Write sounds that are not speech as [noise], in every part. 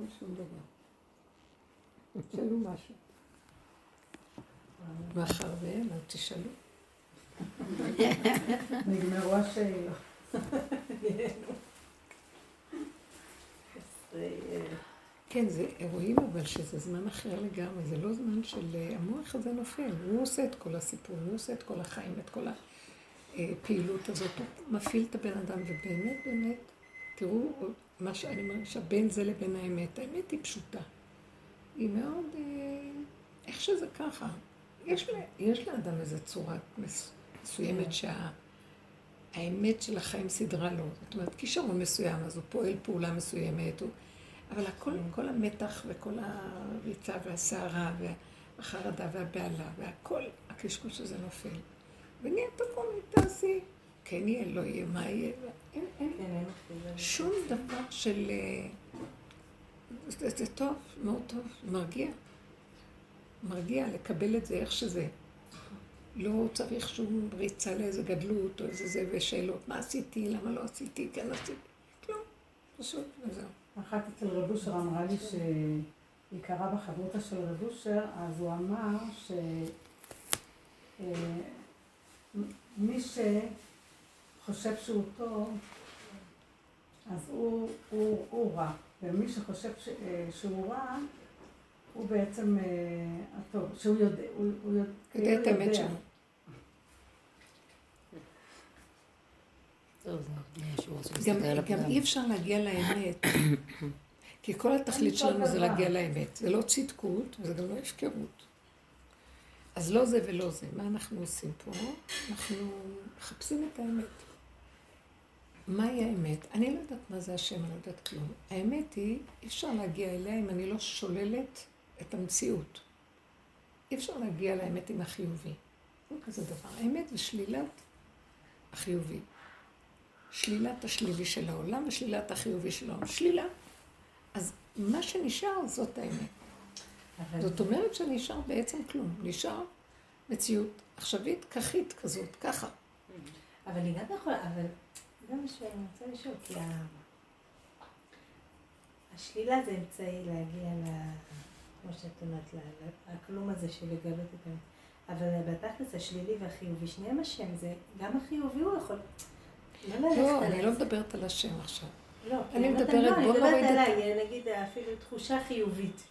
אין שום דבר. תשאלו משהו. מאחר ואין, אז תשאלו. נגמרו השאלות. כן, זה, רואים אבל שזה זמן אחר לגמרי, זה לא זמן של... אה, המוח הזה נופל, הוא עושה את כל הסיפור, הוא עושה את כל החיים, את כל הפעילות הזאת, הוא מפעיל את הבן אדם, ובאמת, באמת, תראו מה שאני מרגישה בין זה לבין האמת. האמת היא פשוטה. היא מאוד... אה, איך שזה ככה. יש, יש לאדם איזו צורה מסוימת שהאמת של החיים סידרה לו. זאת אומרת, כישרון מסוים, אז הוא פועל פעולה מסוימת, הוא... אבל הכל, כל המתח וכל הריצה והסערה והחרדה והבהלה והכל, הקשקוש הזה נופל. ונהיה תקום, תעשי. כן יהיה, לא יהיה, מה יהיה. אין, אין. כן, שום דבר של... אה, זה, זה טוב, מאוד טוב, מרגיע. מרגיע לקבל את זה איך שזה. לא צריך שום ריצה לאיזה גדלות או איזה זה ושאלות, מה עשיתי, למה לא עשיתי, כן עשיתי. כלום, פשוט וזהו. אחת אצל רב אושר אמרה לי שהיא קראה בחברותא של רב אושר, אז הוא אמר שמי אה, שחושב שהוא טוב, אז הוא, הוא, הוא רע, ומי שחושב ש, אה, שהוא רע, הוא בעצם אה, הטוב, שהוא יודע, הוא, הוא יודע יודע את האמת שלו. גם אי אפשר להגיע לאמת, [coughs] כי כל התכלית שלנו זה להגיע לאמת. זה לא צדקות, וזה גם לא הפקרות. אז לא זה ולא זה. מה אנחנו עושים פה? אנחנו מחפשים את האמת. מהי האמת? אני לא יודעת מה זה השם, אני לא יודעת כלום. האמת היא, אי אפשר להגיע אליה אם אני לא שוללת את המציאות. אי אפשר להגיע לאמת עם החיובי. לא כזה דבר. האמת זה שלילת החיובי. שלילת השלילי של העולם ושלילת החיובי של העולם. שלילה. אז מה שנשאר זאת האמת. זאת אומרת שנשאר בעצם כלום. נשאר מציאות עכשווית, כחית כזאת, ככה. אבל היא גם יכולה, אבל זה מה שאני רוצה לשאול, כי השלילה זה אמצעי להגיע ל... כמו שאת אומרת, הכלום הזה של לגלות את האמת. אבל בתכלס השלילי והחיובי, שניהם השם, זה גם החיובי הוא יכול... לא, לא אני לא מדברת על השם עכשיו. לא, אני מדברת, בוא נוריד את... עליי, נגיד אפילו תחושה חיובית.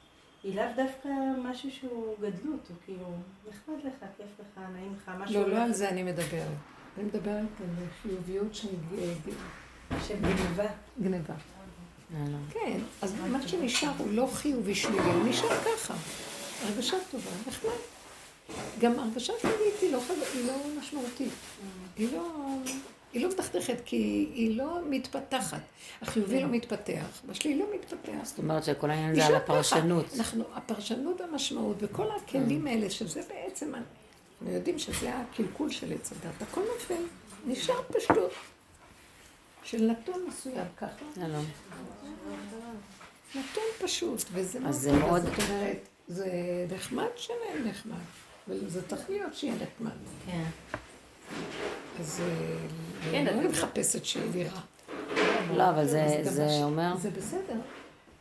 היא לאו דווקא משהו שהוא גדלות, הוא כאילו נחמד לך, כיף לך, נעים לך, משהו... לא, לא על זה אני מדברת. אני מדברת על חיוביות של גניבה. גניבה. כן, אז מה שנשאר הוא לא חיובי שלילי, הוא נשאר ככה. הרגשה טובה, נחמד. גם הרגשה שלילית היא לא, היא לא משמעותית. היא לא, היא לא מתחתכת, כי היא לא מתפתחת. החיובי לא מתפתח, והשלילי לא מתפתח. זאת אומרת שכל העניין זה על הפרשנות. אנחנו, הפרשנות והמשמעות, וכל הכלים האלה, שזה בעצם, אנחנו יודעים שזה הקלקול של עץ הדת, הכל נופל, נשאר פשטות. של נתון מסוים ככה. שלום. נתון פשוט, וזה אז זה מאוד... זאת אומרת, זה נחמד שנהיה נחמד, וזה צריך להיות שיהיה נחמד. כן. אז אה, כן, אני לא מחפשת שיהיה לי רע. לא, אבל זה אומר... זה בסדר.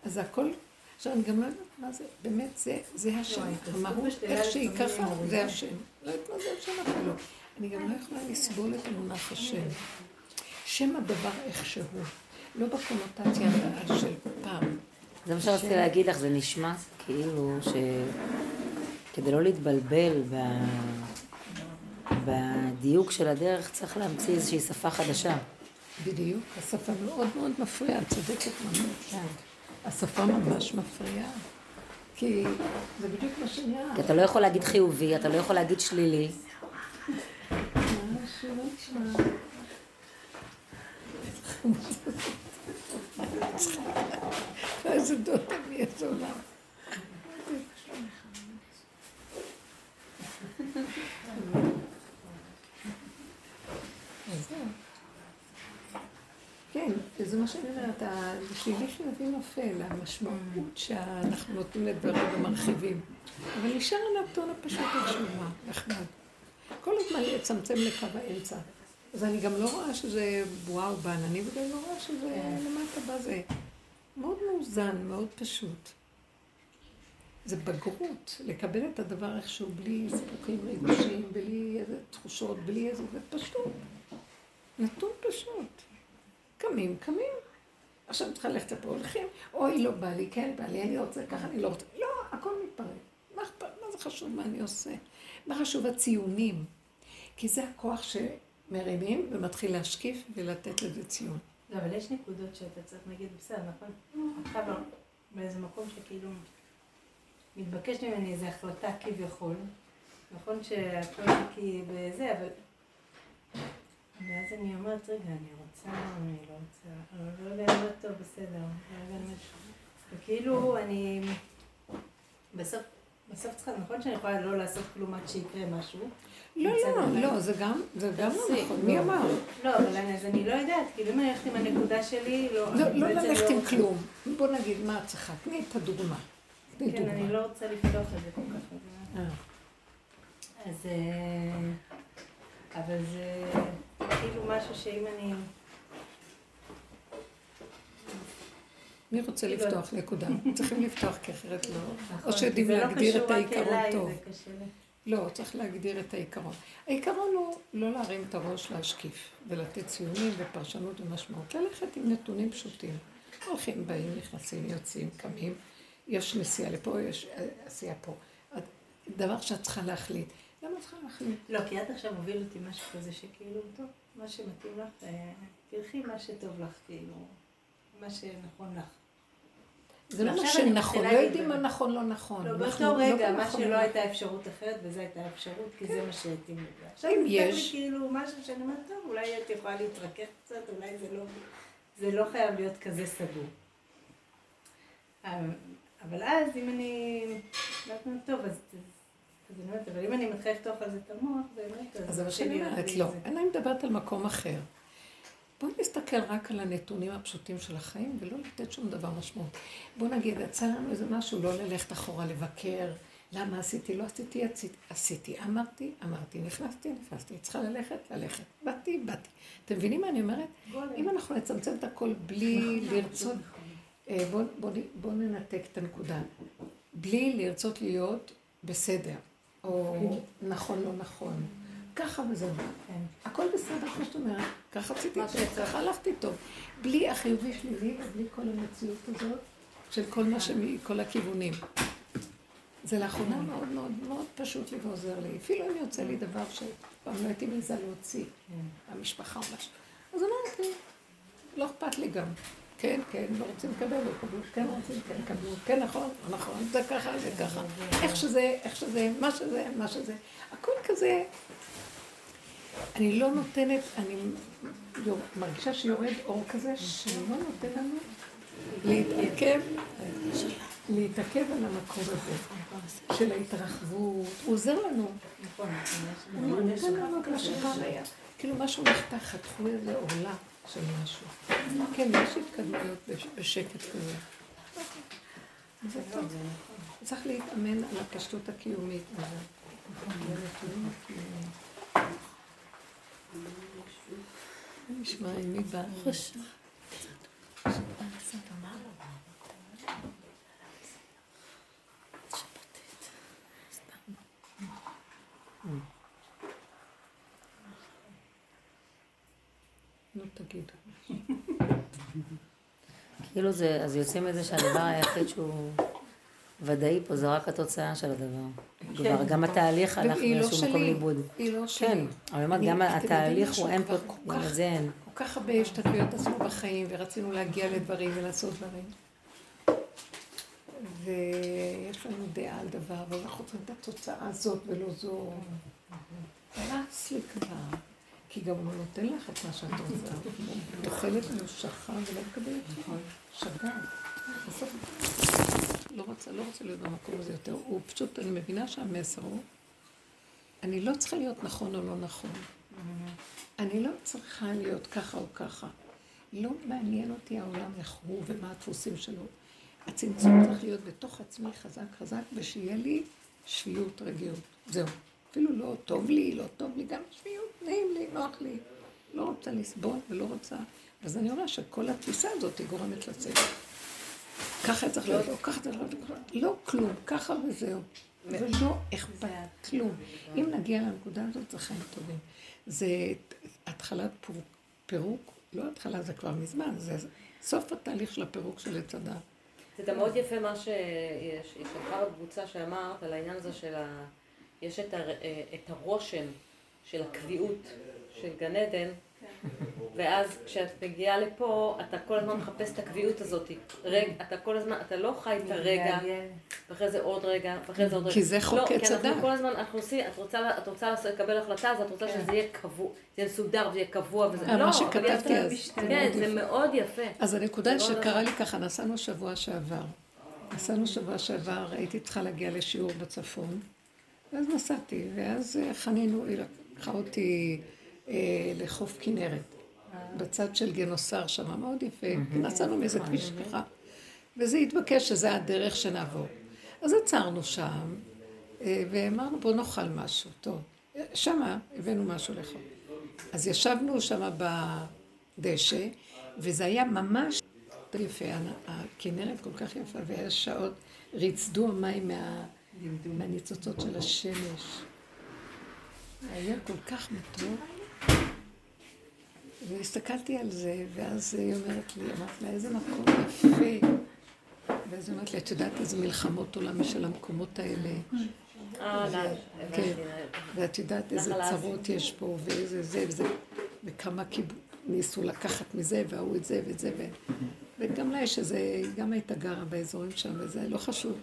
אז הכל... עכשיו, אני גם לא יודעת מה זה, באמת, זה השם. המהות, איך שהיא ככה, זה השם. לא יודעת מה זה השם אפילו. אני גם לא יכולה לסבול את המונח השם. שם הדבר איך שהוא. לא בקונוטציה של פעם. זה מה שרציתי להגיד לך, זה נשמע כאילו שכדי לא להתבלבל ב... בדיוק של הדרך צריך להמציא איזושהי שפה חדשה. בדיוק, השפה מאוד מאוד מפריעה, צודקת ממש. כן. השפה ממש מפריעה. כי זה בדיוק מה שנראה. כי אתה לא יכול להגיד חיובי, אתה לא יכול להגיד שלילי. איזה דודה עולם. כן, זה מה שאני אומרת, השלילי חיובי נופל, המשמעות שאנחנו נותנים לדברים ומרחיבים. אבל נשאר הנתון הפשוט השלמה, נחמד. כל הזמן לצמצם לקו האמצע. אז אני גם לא רואה שזה וואו בעננים, וגם לא רואה שזה למטה בזה. מאוד מאוזן, מאוד פשוט. זה בגרות, לקבל את הדבר איכשהו בלי סיפוקים רגושים, בלי איזה תחושות, בלי איזה, זה פשוט. נתון פשוט. קמים, קמים. עכשיו צריכה ללכת לפה, הולכים, אוי, לא בא לי, כן בא לי, אני רוצה ככה, אני לא רוצה. לא, הכל מתפרק. מה? מה זה חשוב מה אני עושה? מה חשוב הציונים? כי זה הכוח שמרימים ומתחיל להשקיף ולתת לזה ציון. לא, אבל יש נקודות שאתה צריך, נגיד, בסדר, נכון? עכשיו לא, באיזה מקום שכאילו מתבקש ממני איזו החלטה כביכול. נכון שהכל כי בזה, אבל... ואז אני אומרת, רגע, אני רוצה, אני לא רוצה, אני לא יודע, לא טוב, בסדר, לא. וכאילו, אני... בסוף, בסוף צריכה, נכון שאני יכולה לא לעשות כלום עד שיקרה משהו? לא, לא, לא, זה גם, זה גם לא נכון, מי אמר? לא, אבל אז אני לא יודעת, כאילו אם אני הולכת עם הנקודה שלי, לא... לא, לא ללכת עם. כלום. בוא נגיד, מה את צריכה? תני את הדוגמה. כן, אני. לא רוצה לפתוח את זה כל כך. אז- אה. אז... אה, אבל זה כאילו משהו שאם אני... מי רוצה כאילו- לפתוח? נקודה. [laughs] צריכים לפתוח, כי אחרת לא. נכון, או שיודעים לא להגדיר קשור את העיקרון טוב. לא, צריך להגדיר את העיקרון. העיקרון הוא לא להרים את הראש, להשקיף, ולתת ציונים ופרשנות ומשמעות. ללכת עם נתונים פשוטים. הולכים, באים, נכנסים, יוצאים, קמים. יש נסיעה לפה, יש אה, עשייה פה. דבר שאת צריכה להחליט. למה את צריכה להחליט? לא, כי עד עכשיו הוביל אותי משהו כזה שכאילו, טוב, מה שמתאים לך, אה, תלכי מה שטוב לך, כאילו, מה שנכון לך. זה לא מה שנכון, לא יודעים מה. נכון, לא נכון. לא, אנחנו באותו רגע, לא מה בנכון, שלא לא הייתה אפשרות אחרת, וזו הייתה אפשרות, כי זה מה שהתאים לי. עכשיו אם יש- כאילו משהו שאני אומרת, טוב, אולי את יכולה להתרכך קצת, אולי זה לא... לא חייב להיות כזה סגור. אבל- אז, אם אני... לא טוב, אז... אז אני אומרת, אבל אם אני מתחילה לפתוח על זה את המוח, באמת, אז זה מה שאני אומרת, לא. אני מדברת על מקום אחר. בואו נסתכל רק על הנתונים הפשוטים של החיים ולא לתת שום דבר משמעות. בואו נגיד, יצא לנו איזה משהו, לא ללכת אחורה לבקר, למה עשיתי, לא עשיתי, עשיתי, אמרתי, אמרתי, נכנסתי, נכנסתי, צריכה ללכת, ללכת, באתי, באתי. אתם מבינים מה אני אומרת? אם אנחנו נצמצם את הכל בלי לרצות, אה, בואו בוא, בוא ננתק את הנקודה. בלי לרצות להיות בסדר, או נכון, לא נכון. ככה וזהו. כן. הכל בסדר, כמו שאת אומרת, ככה מה טוב. ככה הלכתי טוב. בלי החיובי שלילי ובלי כל המציאות הזאת של כל מה שמכל הכיוונים. זה לאחרונה מאוד מאוד מאוד פשוט לי ועוזר לי. אפילו אם יוצא לי דבר שפעם לא הייתי מעיזה להוציא, כן. המשפחה או משהו. אז אמרתי, לא אכפת לי גם. כן, כן, לא רוצים לקבל, לא יקבלו, כן רוצים, כן יקבלו, כן נכון, נכון, זה ככה, זה ככה. איך שזה, איך שזה, מה שזה, מה שזה. הכל כזה, אני לא נותנת, אני מרגישה שיורד אור כזה, שלא נותן לנו להתעכב, להתעכב על המקום הזה של ההתרחבות. הוא עוזר לנו. הוא נותן לנו כמו שפעם היה. כאילו משהו נחתך, חתכו איזה עורלה של משהו. כן, יש התקדמויות בש- בשקט כזה. זה טוב. צריך להתאמן על הפשטות הקיומית נשמע עם מי בא? כאילו זה, אז יוצא מזה שהדבר היחיד שהוא ודאי פה זה רק התוצאה של הדבר. כבר גם התהליך הלך והיא לא מקום. לאיבוד. היא לא כן, שלי. אבל אני אומרת, גם התהליך? הוא אין פה, כל גם כך- את זה אין. כל כך הרבה השתתפויות עשינו בחיים, ורצינו להגיע לדברים ולעשות דברים. ויש לנו דעה על דבר, ואנחנו רוצים את התוצאה הזאת ולא זו. נמאס לי כבר. כי גם הוא נותן לך את מה שאת רוצה. תאכלת ממושכה ולא מקבלת. בסוף לא רוצה, לא רוצה להיות במקום הזה יותר. הוא פשוט, אני מבינה שהמסר הוא, אני לא צריכה להיות נכון או לא נכון. אני לא צריכה להיות ככה או ככה. לא מעניין אותי העולם איך הוא ומה הדפוסים שלו. הצמצום צריך להיות בתוך עצמי חזק חזק, ושיהיה לי שפיות רגיעות. זהו. אפילו לא טוב לי, לא טוב לי, גם שפיות, נעים לי, נוח לי. לא רוצה לסבול ולא רוצה. אז אני רואה שכל התפיסה הזאת היא גורמת לצדק. ככה צריך להיות, או ככה צריך להיות, לא כלום, ככה וזהו. ולא אכפת כלום. אם נגיע לנקודה הזאת, זה חיים טובים. זה התחלת פירוק, לא התחלה, זה כבר מזמן, זה סוף התהליך של הפירוק של עץ הדת. זה גם מאוד יפה מה שיש, יש קבוצה שאמרת על העניין הזה של ה... יש את. את הרושם של הקביעות של גן עדן, ואז כשאת מגיעה לפה, אתה כל הזמן מחפש את הקביעות הזאת. רגע, אתה כל הזמן, אתה לא חי את הרגע, ואחרי זה עוד רגע, ואחרי זה עוד רגע. כי זה חוק עץ הדת. לא, כי אנחנו כל הזמן, אנחנו עושים, את רוצה, את רוצה לקבל החלטה, אז את רוצה. שזה יהיה קבוע, זה יהיה מסודר וזה יהיה קבוע, וזה אה, לא, מה שכתבתי אז. כן, זה מאוד יפה. אז הנקודה שקרה לי ככה, נסענו שבוע שעבר. נסענו שבוע שעבר, הייתי צריכה להגיע לשיעור בצפון, ואז נסעתי, ואז חנינו, לקחה אותי אה, לחוף כנרת. בצד של גנוסר שם, מאוד יפה, נסענו מאיזה כביש ככה, וזה התבקש שזה הדרך שנעבור. אז עצרנו שם, אה, ואמרנו בוא נאכל משהו, טוב. שמה הבאנו משהו לאכול. אז ישבנו שם בדשא, וזה היה ממש יפה, הכנרת כל כך יפה, והיה שעות, ריצדו המים מה, מהניצוצות של השמש. היה כל כך מתוק. והסתכלתי על זה, ואז היא אומרת לי, אמרת לה, איזה מקום יפה. ואז היא אומרת לי, את יודעת איזה מלחמות עולם יש על המקומות האלה? אה, כן, ואת יודעת איזה צרות יש פה, ואיזה זה וזה, וכמה ניסו לקחת מזה, וההוא את זה ואת זה, וגם לה יש איזה, גם הייתה גרה באזורים שם, וזה לא חשוב.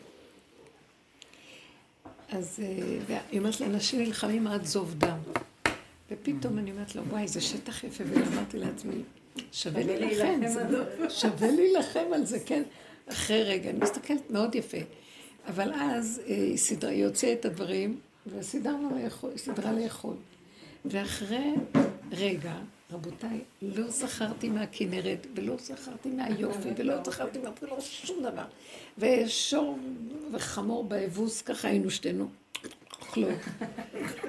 אז אה, היא אומרת לי, אנשים נלחמים עד זוב דם. ופתאום אני אומרת לו, וואי, זה שטח יפה, ואמרתי לעצמי, שווה להילחם, [laughs] שווה להילחם על זה, כן? אחרי רגע, אני מסתכלת מאוד יפה. אבל אז אה, היא סדרה, היא הוציאה את הדברים, וסידרנו לאכול, סידרה לאכול. ואחרי רגע, רבותיי, לא זכרתי מהכנרת, ולא זכרתי מהיופי, ולא זכרתי מהפרילות, שום דבר. ושור וחמור באבוס, ככה היינו שתינו. כלום.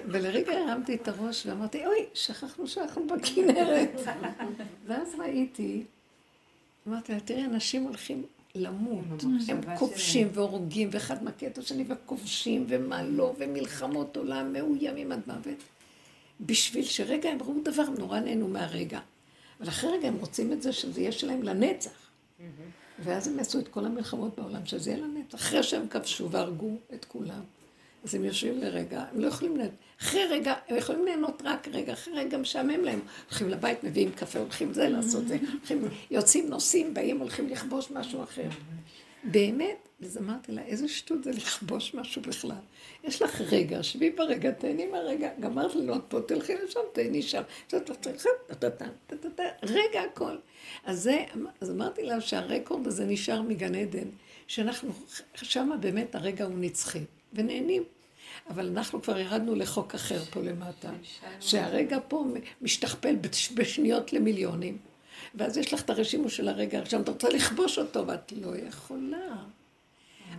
ולרגע הרמתי את הראש ואמרתי, אוי, שכחנו שאנחנו בכנרת. ואז ראיתי, אמרתי לה, תראי, אנשים הולכים למות. הם כובשים והורגים, ואחד מכה את השני, וכובשים, ומה לא, ומלחמות עולם, מאוימים עד מוות. בשביל שרגע הם ראו דבר, נורא נהנו מהרגע. אבל אחרי רגע הם רוצים את זה, שזה יהיה שלהם לנצח. ואז הם עשו את כל המלחמות בעולם, שזה יהיה לנצח. אחרי שהם כבשו והרגו את כולם. אז הם יושבים לרגע, הם לא יכולים ליהנות. אחרי רגע, הם יכולים ליהנות רק רגע, אחרי רגע משעמם להם. הולכים לבית, מביאים קפה, הולכים זה לעשות זה. הולכים, יוצאים, נוסעים, באים, הולכים לכבוש משהו אחר. באמת, אז אמרתי לה, איזה שטות זה לכבוש משהו בכלל. יש לך רגע, שבי ברגע, תהני מהרגע. גמרת ללמוד פה, תלכי לשם, תהני שם. רגע הכל. אז, זה, אז אמרתי לה שהרקורד הזה נשאר מגן עדן, שאנחנו, שמה באמת הרגע הוא נצחי, ונהנים. אבל אנחנו כבר ירדנו לחוק אחר פה למטה, שהרגע פה משתכפל בשניות למיליונים, ואז יש לך את הרשימו של הרגע, עכשיו אתה רוצה לכבוש אותו, ואת לא יכולה.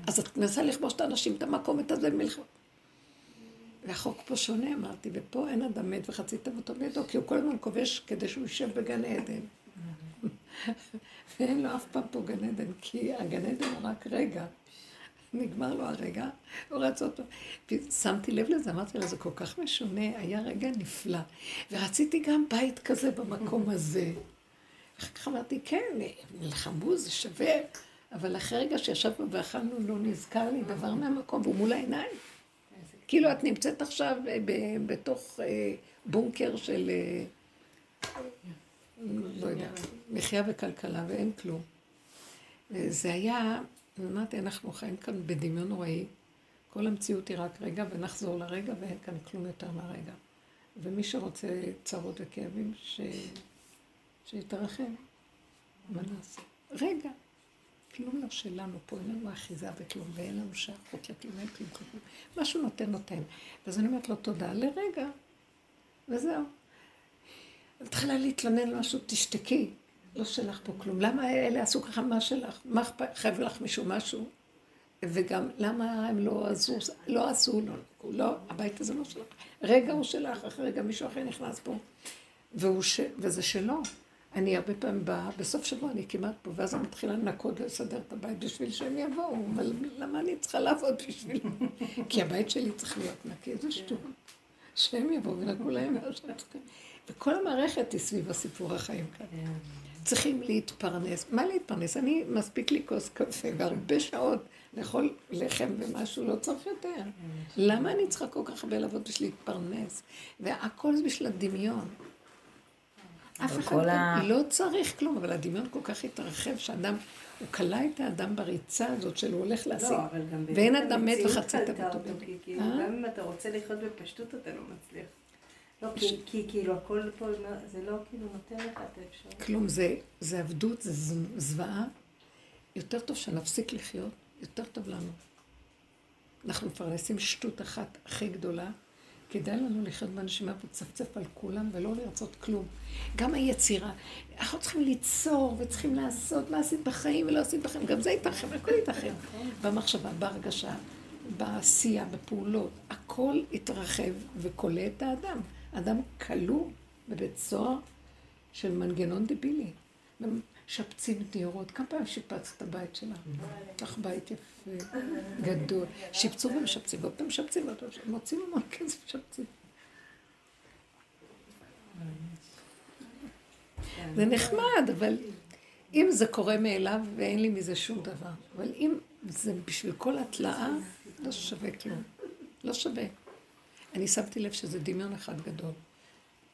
אז את מנסה לכבוש את האנשים, את המקום, את הזה, מלחמה. והחוק פה שונה, אמרתי, ופה אין אדם מת וחצי תמותו בידו, כי הוא כל הזמן כובש כדי שהוא יישב בגן עדן. ואין לו אף פעם פה גן עדן, כי הגן עדן הוא רק רגע. נגמר לו הרגע, הוא רץ אותו. ושמתי לב לזה, אמרתי לה, זה כל כך משונה, היה רגע נפלא. ורציתי גם בית כזה במקום הזה. אחר כך אמרתי, כן, נלחמו, זה שווה. אבל אחרי רגע שישבנו ואכלנו, לא נזכר לי דבר מהמקום, והוא מול העיניים. כאילו את נמצאת עכשיו אה, בתוך אה, בונקר של, אה, לא יודע, מחיה וכלכלה, ואין כלום. זה היה ואמרתי, אנחנו חיים כאן בדמיון נוראי, כל המציאות היא רק רגע, ונחזור לרגע, ואין כאן כלום יותר מהרגע. ומי שרוצה צרות וכאבים, ש... שיתרחם. מה נעשה? רגע. כלום לא שלנו פה, אין לנו אחיזה בכלום, ואין לנו שייכות לכלום, אין כלום כלום. משהו נותן נותן. ואז אני אומרת לו תודה לרגע, וזהו. התחילה להתלונן על משהו, תשתקי. לא שלך פה כלום. למה אלה עשו ככה מה שלך? מה חייב לך מישהו משהו? וגם למה הם לא עשו, לא עשו, לא, לא, הבית הזה לא שלך. רגע הוא שלך, אחרי רגע מישהו אחר נכנס פה. והוא ש... וזה שלו. אני הרבה פעמים באה, בסוף שבוע אני כמעט פה, ואז אני מתחילה לנקות ולסדר את הבית בשביל שהם יבואו, אבל למה אני צריכה לעבוד בשבילם? [laughs] כי הבית שלי צריך להיות נקי, איזה שטות. שהם יבואו ונקו להם מה שהם צריכים. וכל המערכת היא סביב הסיפור החיים כאן. צריכים להתפרנס. מה להתפרנס? אני, מספיק לי כוס קפה והרבה שעות לאכול לחם ומשהו, לא צריך יותר. למה אני צריכה כל כך הרבה לעבוד בשביל להתפרנס? והכל זה בשביל הדמיון. אף אחד ה... לא צריך כלום, אבל הדמיון כל כך התרחב שאדם, הוא כלא את האדם בריצה הזאת של הוא הולך להשיג. לא, אבל גם ואין אדם מת וחצי את כאילו, אה? גם אם אתה רוצה לחיות בפשטות, אתה לא מצליח. לא, כי, כי כאילו הכל פה, זה לא כאילו נותן לך את האפשרות. כלום, זה, זה עבדות, זה זוועה. יותר טוב שנפסיק לחיות, יותר טוב לנו. אנחנו מפרנסים שטות אחת הכי גדולה. כדאי לנו לחיות בנשימה ולצפצף על כולם ולא לרצות כלום. גם היצירה. אנחנו צריכים ליצור וצריכים לעשות מה עשית בחיים ולא עשית בחיים. גם זה ייתכן, הכל ייתכן. במחשבה, בהרגשה, בעשייה, בפעולות. הכל יתרחב וכולא את האדם. אדם כלוא בבית סוהר של מנגנון דבילי. משפצים דירות. כמה פעמים שיפצת את הבית שלה? לך בית יפה, גדול. שיפצו ומשפצים, ועוד פעם משפצים, ועוד פעם מוצאים המון כסף משפצים. זה נחמד, אבל אם זה קורה מאליו ואין לי מזה שום דבר, אבל אם זה בשביל כל התלאה, לא שווה כלום. לא שווה. אני שמתי לב שזה דמיון אחד גדול.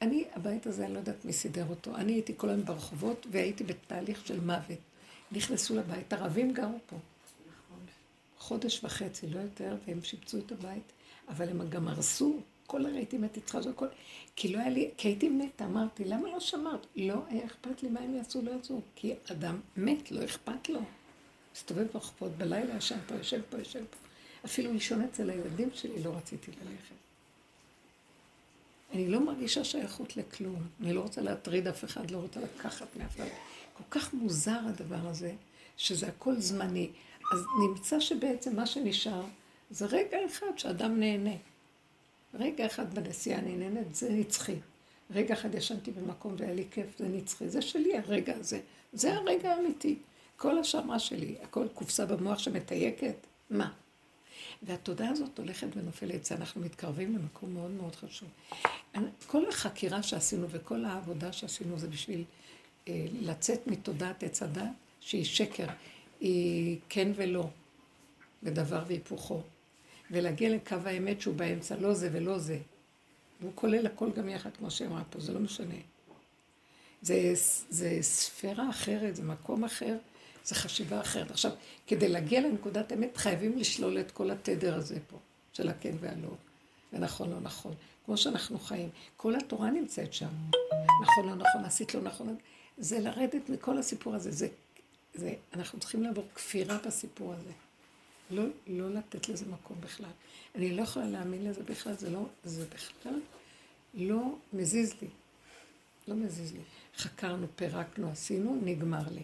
אני, הבית הזה, אני לא יודעת מי סידר אותו. אני הייתי כל היום ברחובות והייתי בתהליך של מוות. נכנסו לבית, ערבים גרו פה. חודש וחצי, לא יותר, והם שיפצו את הבית, אבל הם גם הרסו, כל ראיתי מת יצחק, הכל, כי לא היה לי, כי הייתי מתה, אמרתי, למה לא שמרת? לא היה אכפת לי מה הם יעשו, לא יעשו, כי אדם מת, לא אכפת לו. מסתובב ברחובות, בלילה ישן פה, יושב פה, יושב פה. אפילו לישון אצל הילדים שלי לא רציתי ללכת. אני לא מרגישה שייכות לכלום. אני לא רוצה להטריד אף אחד, לא רוצה לקחת מאף אחד. כל כך מוזר הדבר הזה, שזה הכל זמני. אז נמצא שבעצם מה שנשאר זה רגע אחד שאדם נהנה. רגע אחד בנסיעה אני נהנית, זה נצחי. רגע אחד ישנתי במקום והיה לי כיף, זה נצחי. זה שלי הרגע הזה. זה הרגע האמיתי. כל השאר מה שלי? הכל קופסה במוח שמתייקת? מה? והתודעה הזאת הולכת ונופלת, אנחנו מתקרבים למקום מאוד מאוד חשוב. כל החקירה שעשינו וכל העבודה שעשינו זה בשביל אה, לצאת מתודעת עץ הדת, שהיא שקר, היא כן ולא, ודבר והיפוכו, ולהגיע לקו האמת שהוא באמצע, לא זה ולא זה. והוא כולל הכל גם יחד, כמו שאמרה פה, זה לא משנה. זה, זה ספירה אחרת, זה מקום אחר, זה חשיבה אחרת. עכשיו, כדי להגיע לנקודת אמת, חייבים לשלול את כל התדר הזה פה, של הכן והלא, ונכון לא נכון. כמו שאנחנו חיים. כל התורה נמצאת שם. נכון לא נכון, עשית לא נכון. זה לרדת מכל הסיפור הזה. זה, זה, אנחנו צריכים לעבור כפירה בסיפור הזה. לא, לא לתת לזה מקום בכלל. אני לא יכולה להאמין לזה בכלל, זה לא, זה בכלל לא מזיז לי. לא מזיז לי. חקרנו, פירקנו, עשינו, נגמר לי.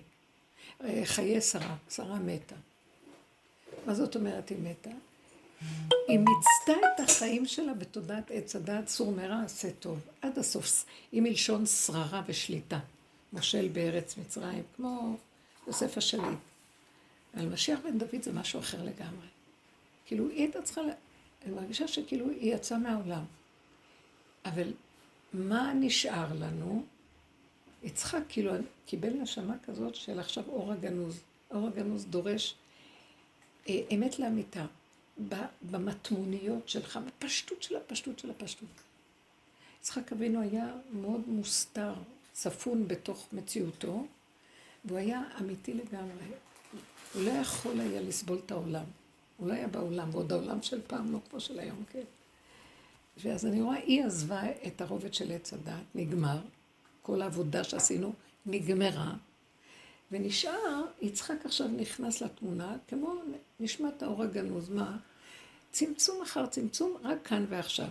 אה, חיי שרה, שרה מתה. מה זאת אומרת היא מתה? היא מיצתה את החיים שלה בתודעת עץ הדעת, סור מרע עשה טוב, עד הסוף. היא מלשון שררה ושליטה. מושל בארץ מצרים, כמו יוסף השליט. על משיח בן דוד זה משהו אחר לגמרי. כאילו, היא הייתה צריכה, אני מרגישה שכאילו היא יצאה מהעולם. אבל מה נשאר לנו? יצחק כאילו קיבל נשמה כזאת של עכשיו אור הגנוז. אור הגנוז דורש אה, אמת לאמיתה. במטמוניות שלך, בפשטות של הפשטות של הפשטות. יצחק אבינו היה מאוד מוסתר, צפון בתוך מציאותו, והוא היה אמיתי לגמרי. הוא לא יכול היה לסבול את העולם. הוא לא היה בעולם, ועוד העולם של פעם, לא כמו של היום, כן. ואז אני רואה, היא עזבה את הרובד של עץ הדת, נגמר. כל העבודה שעשינו נגמרה. ונשאר, יצחק עכשיו נכנס לתמונה, כמו נשמת האור הגנוז, מה? צמצום אחר צמצום, רק כאן ועכשיו.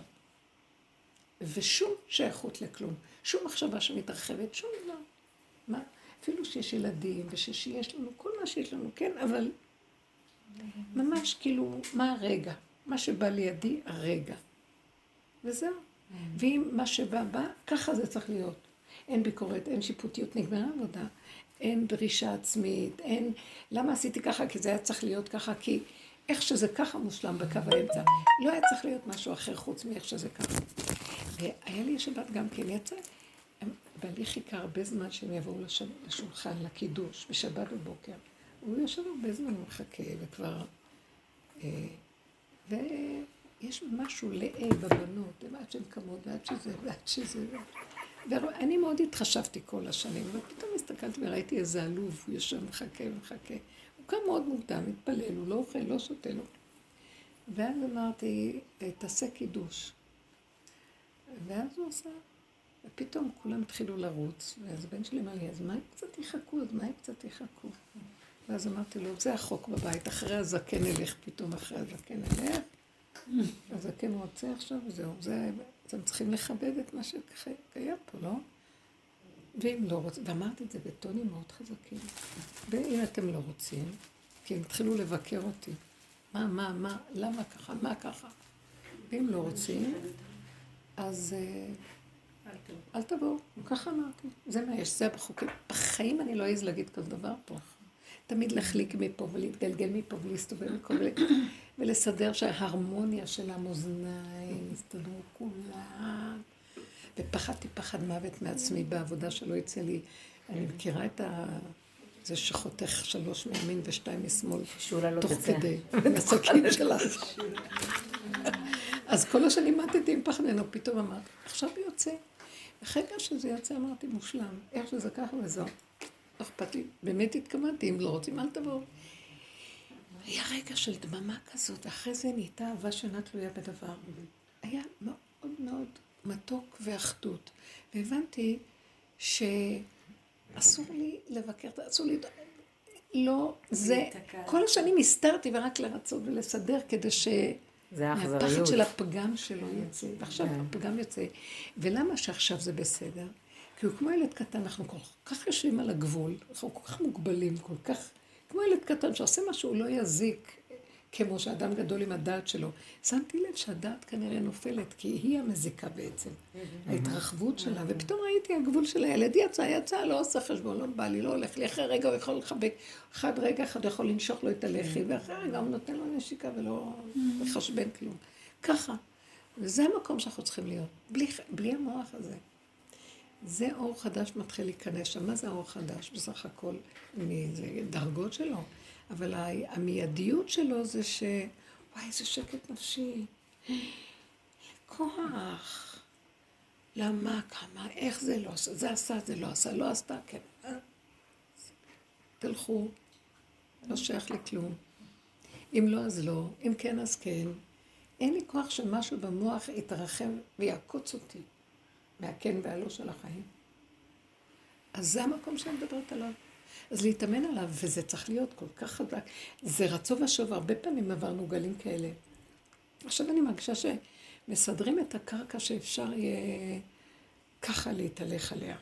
ושום שייכות לכלום. שום מחשבה שמתרחבת, שום דבר. מה? אפילו שיש ילדים ושיש לנו כל מה שיש לנו, כן, אבל ממש כאילו, מה הרגע? מה שבא לידי, הרגע. וזהו. ואם מה שבא בא, ככה זה צריך להיות. אין ביקורת, אין שיפוטיות, נגמרה עבודה. אין דרישה עצמית, אין... למה עשיתי ככה? כי זה היה צריך להיות ככה, כי איך שזה ככה מושלם בקו האמצע. לא היה צריך להיות משהו אחר חוץ מאיך שזה ככה. והיה לי שבת גם כן, יצא... בעלי חיכה הרבה זמן שהם יבואו לשולחן, לקידוש, בשבת בבוקר. הוא יושב הרבה זמן ומחכה, וכבר... אה, ויש משהו לאה בבנות, עד שהן קמות, ועד שזה, ועד שזה... ואני מאוד התחשבתי כל השנים, ופתאום הסתכלתי וראיתי איזה עלוב, הוא יושב מחכה ומחכה. הוא קם מאוד מוקדם, מתפלל, הוא לא אוכל, לא שותה לו. ואז אמרתי, תעשה קידוש. ואז הוא עשה, ופתאום כולם התחילו לרוץ, ואז הבן שלי אמר לי, אז מה אם קצת יחכו? אז מה אם קצת יחכו? ואז אמרתי לו, זה החוק בבית, אחרי הזקן נלך, פתאום אחרי הזקן נלך. [laughs] הזקן רוצה עכשיו, וזהו, זה, אתם צריכים לכבד את מה שקיים פה, לא? ואם לא רוצים, ואמרתי את זה בטונים מאוד חזקים, ואם אתם לא רוצים, כי הם התחילו לבקר אותי, מה, מה, מה, למה ככה, מה ככה? ואם לא רוצים, אז אה, אל תבואו, ככה אמרתי, זה מה יש, זה בחוקים. בחיים אני לא אעז להגיד כזה דבר פה. תמיד להחליק מפה ולהתגלגל מפה ולהסתובב מפה ולסדר שההרמוניה של המאזניים יסתדרו כולם. ופחדתי פחד מוות מעצמי בעבודה שלא יצא לי. אני מכירה את ה... זה שחותך שלוש מימין ושתיים משמאל, לא תוך כדי, הסכין שלך. אז כל השנים מתתי עם פחד ממנו, פתאום אמרתי, עכשיו יוצא. אחרי כך שזה יוצא אמרתי, מושלם, איך שזה ככה וזהו. לא אכפת לי, באמת התכוונתי, אם לא רוצים, אל תבואו. היה רגע של דממה כזאת, אחרי זה נהייתה אהבה שאינה תלויה בדבר. היה מאוד מאוד מתוק ואחדות. והבנתי שאסור לי לבקר, אסור לי... לא, זה... כל השנים הסתרתי ורק לרצות ולסדר כדי ש... זה האכזריות. הפחד של הפגם שלו יצא, ועכשיו כן. הפגם יוצא. ולמה שעכשיו זה בסדר? כי הוא כמו ילד קטן, אנחנו כל כך יושבים על הגבול, אנחנו כל כך מוגבלים, כל כך... כמו ילד קטן שעושה משהו, הוא לא יזיק, כמו שאדם גדול עם הדעת שלו. שמתי לב שהדעת כנראה נופלת, כי היא המזיקה בעצם, ההתרחבות שלה, ופתאום ראיתי הגבול של הילד, יצא, יצא, לא עושה חשבון, לא בא לי, לא הולך לי, אחרי רגע הוא יכול לחבק, אחד רגע אחד יכול לנשוך לו את הלחי, ואחרי רגע הוא נותן לו נשיקה ולא מחשבן כלום. ככה. וזה המקום שאנחנו צריכים להיות, בלי, בלי המוח הזה. זה אור חדש מתחיל להיכנס שם. מה זה אור חדש? בסך הכל, זה דרגות שלו. אבל המיידיות שלו זה ש... וואי, איזה שקט נפשי. כוח. למה, כמה, איך זה לא עשה, זה עשה, זה לא עשה, לא עשתה, כן. תלכו, לא שייך לכלום. אם לא, אז לא. אם כן, אז כן. אין לי כוח שמשהו במוח יתרחב ויעקוץ אותי. מהכן והלא של החיים. אז זה המקום שאני מדברת עליו. אז להתאמן עליו, וזה צריך להיות כל כך חזק. זה רצו ושוב, הרבה פעמים עברנו גלים כאלה. עכשיו אני מרגישה שמסדרים את הקרקע שאפשר יהיה ככה להתהלך עליה.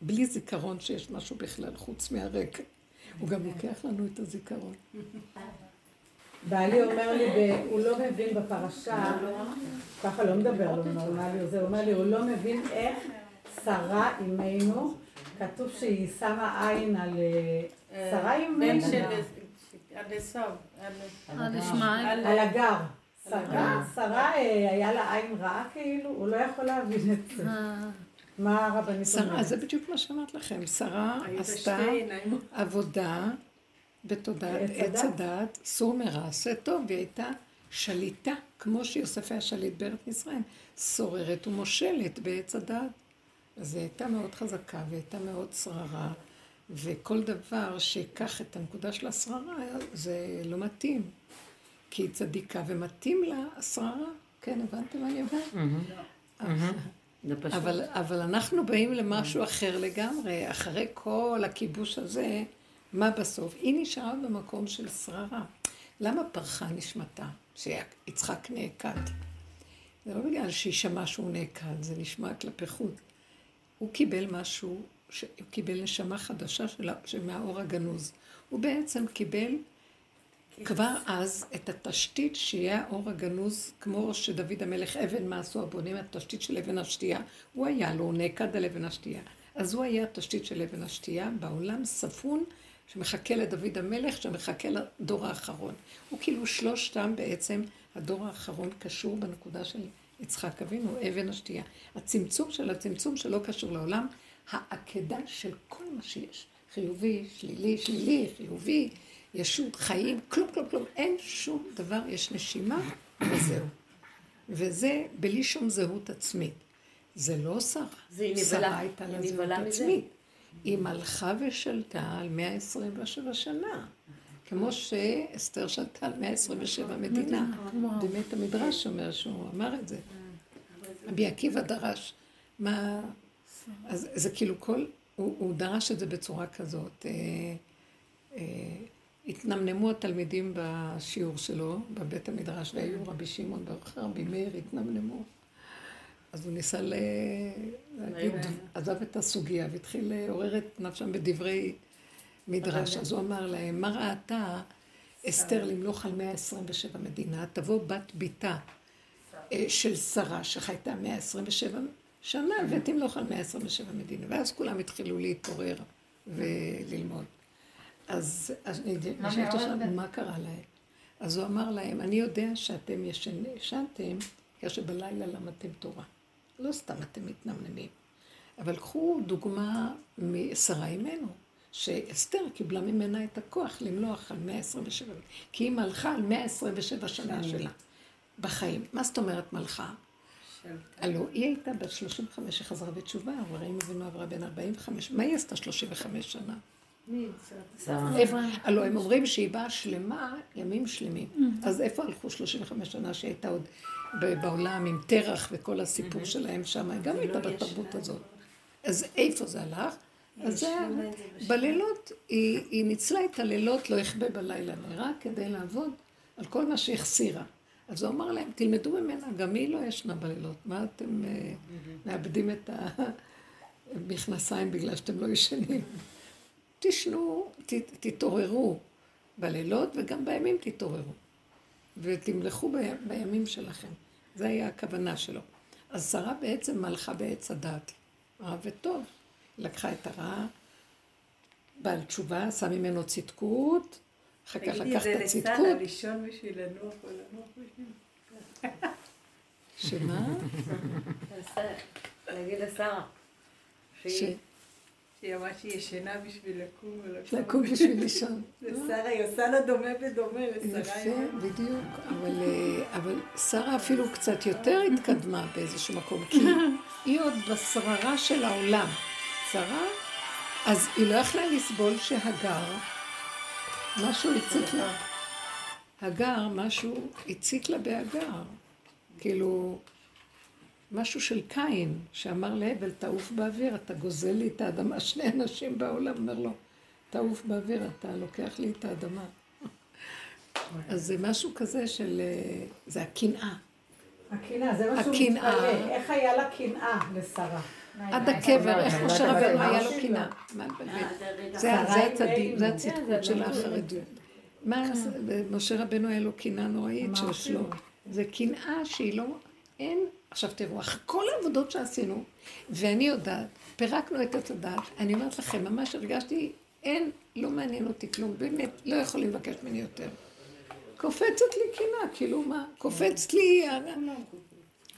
בלי זיכרון שיש משהו בכלל, חוץ מהריק. הוא גם לוקח לנו את הזיכרון. [laughs] בעלי אומר לי, הוא לא מבין בפרשה, ככה לא מדבר לו נורמלי, הוא אומר לי, הוא לא מבין איך שרה אימנו, כתוב שהיא שמה עין על... שרה אימנו. על הגר. שרה היה לה עין רעה כאילו, הוא לא יכול להבין את זה. מה הרבנית אומרת? זה בדיוק מה שאמרת לכם. שרה עשתה עבודה בתודעת עץ הדת, סור מרע, עשה טוב, והיא הייתה שליטה, כמו שיוסף היה שליט בארץ ישראל, סוררת ומושלת בעץ הדת. אז היא הייתה מאוד חזקה והייתה מאוד שררה, וכל דבר שיקח את הנקודה של השררה, זה לא מתאים. כי היא צדיקה, ומתאים לה השררה. כן, הבנתם מה אני אומרת? אבל, אבל אנחנו באים למשהו אחר לגמרי, אחרי כל הכיבוש הזה, מה בסוף? היא נשארה במקום של שררה. למה פרחה נשמתה? שיצחק נעקד. זה לא בגלל שהיא שמעה שהוא נעקד, זה נשמע כלפי חוץ. הוא קיבל משהו, הוא קיבל נשמה חדשה של, מהאור הגנוז. הוא בעצם קיבל כבר אז את התשתית שיהיה האור הגנוז, כמו שדוד המלך אבן מה עשו הבונים, התשתית של אבן השתייה, הוא היה לו, הוא נעקד על אבן השתייה. אז הוא היה התשתית של אבן השתייה בעולם ספון שמחכה לדוד המלך, שמחכה לדור האחרון. הוא כאילו שלושתם בעצם, הדור האחרון קשור בנקודה של יצחק אבינו, אבן השתייה. הצמצום של הצמצום שלא קשור לעולם, העקדה של כל מה שיש. חיובי, שלילי, שלילי, חיובי, ישות, חיים, כלום, כלום, כלום. אין שום דבר, יש נשימה, וזהו. וזה בלי שום זהות עצמית. זה לא שרה. זה היא שרה. הייתה לה זהות. עצמית. היא מלכה ושלטה על 127 שנה. כמו שאסתר שלטה על 127 מדינה. באמת המדרש אומר שהוא אמר את זה. רבי עקיבא דרש. מה... אז זה כאילו כל... הוא, הוא דרש את זה בצורה כזאת. אה, אה, התנמנמו התלמידים בשיעור שלו, בבית המדרש, והיו רבי שמעון ברוך רבי מאיר התנמנמו. אז הוא ניסה ל... להגיד, עזב את הסוגיה והתחיל לעורר את נפשם בדברי מדרש. אז הוא אמר להם, מה ראתה אסתר למלוך על 127 מדינה? תבוא בת ביתה אה, של שרה שחייתה 127 שנה ותמלוך על 127 מדינה. ואז כולם התחילו להתעורר וללמוד. אז אני נשאלת עכשיו, מה קרה להם? אז הוא אמר להם, אני יודע שאתם ישנתם, בגלל שבלילה למדתם תורה. לא סתם אתם מתנמנמים. אבל קחו דוגמה משרה אימנו, שאסתר קיבלה ממנה את הכוח למלוח על 127, כי היא מלכה על 127 שנה שלה בחיים. מה זאת אומרת מלכה? הלו, היא הייתה בת 35 שחזרה בתשובה, אברהם אבינו עברה בין 45, מה היא עשתה 35 שנה? איפה- הלוא הם אומרים שהיא באה שלמה, ימים שלמים. אז איפה הלכו 35 שנה שהיא הייתה עוד בעולם עם תרח וכל הסיפור שלהם שם? היא גם הייתה בתרבות הזאת. אז איפה זה הלך? אז זה היה, בלילות, היא, ניצלה את הלילות, לא יכבה בלילה, נראה, כדי לעבוד על כל מה שהחסירה. אז הוא אמר להם, תלמדו ממנה, גם היא לא ישנה בלילות. מה אתם אה, מאבדים את המכנסיים [laughs] בגלל שאתם לא ישנים? תשנו, ת, תתעוררו בלילות וגם בימים תתעוררו. ותמלכו ב, בימים שלכם. זה היה הכוונה שלו. אז שרה בעצם מלכה בעץ הדת, רע וטוב. לקחה את הרע, בעל תשובה, שם ממנו צדקות, אחר כך תגידי לקח את את זה הצדקות. לשרה, לישון בשביל לנוח או לנוח בשביל... שמה? [laughs] להגיד לשרה. שהיא אמרה שהיא ישנה בשביל לקום ולקום. לקום בשביל לישון. [laughs] לשרה, היא עושה לה דומה ודומה לשרה. יפה, בדיוק. אבל, אה, אבל שרה אפילו קצת יותר התקדמה באיזשהו מקום, כי [laughs] היא עוד בשררה של העולם. שרה, אז היא לא יכלה לסבול שהגר, משהו הציק לה. הגר, משהו הציק לה בהגר. כאילו, משהו של קין, שאמר להבל, תעוף באוויר, אתה גוזל לי את האדמה. שני אנשים בעולם, אומר לו, תעוף באוויר, אתה לוקח לי את האדמה. אז זה משהו כזה של... אה, זה הקנאה. הקנאה, זה מה שהוא. מתפלא. איך היה לה קנאה לשרה? עד הקבר, איך? משה לא רבנו היה לו קנאה. מה לבלבל? זה הצדיק. זה כן, הצדקות של החרדים. מה, זה- משה רבנו היה לו קנאה נוראית של שלום. זה קנאה שהיא לא, אין, עכשיו תראו, כל העבודות שעשינו, ואני יודעת, פירקנו את הדת, אני אומרת לכם, ממש הרגשתי, אין, לא מעניין אותי כלום, באמת, לא יכולים לבקש ממני יותר. קופצת לי קנאה, כאילו מה, קופץ לי,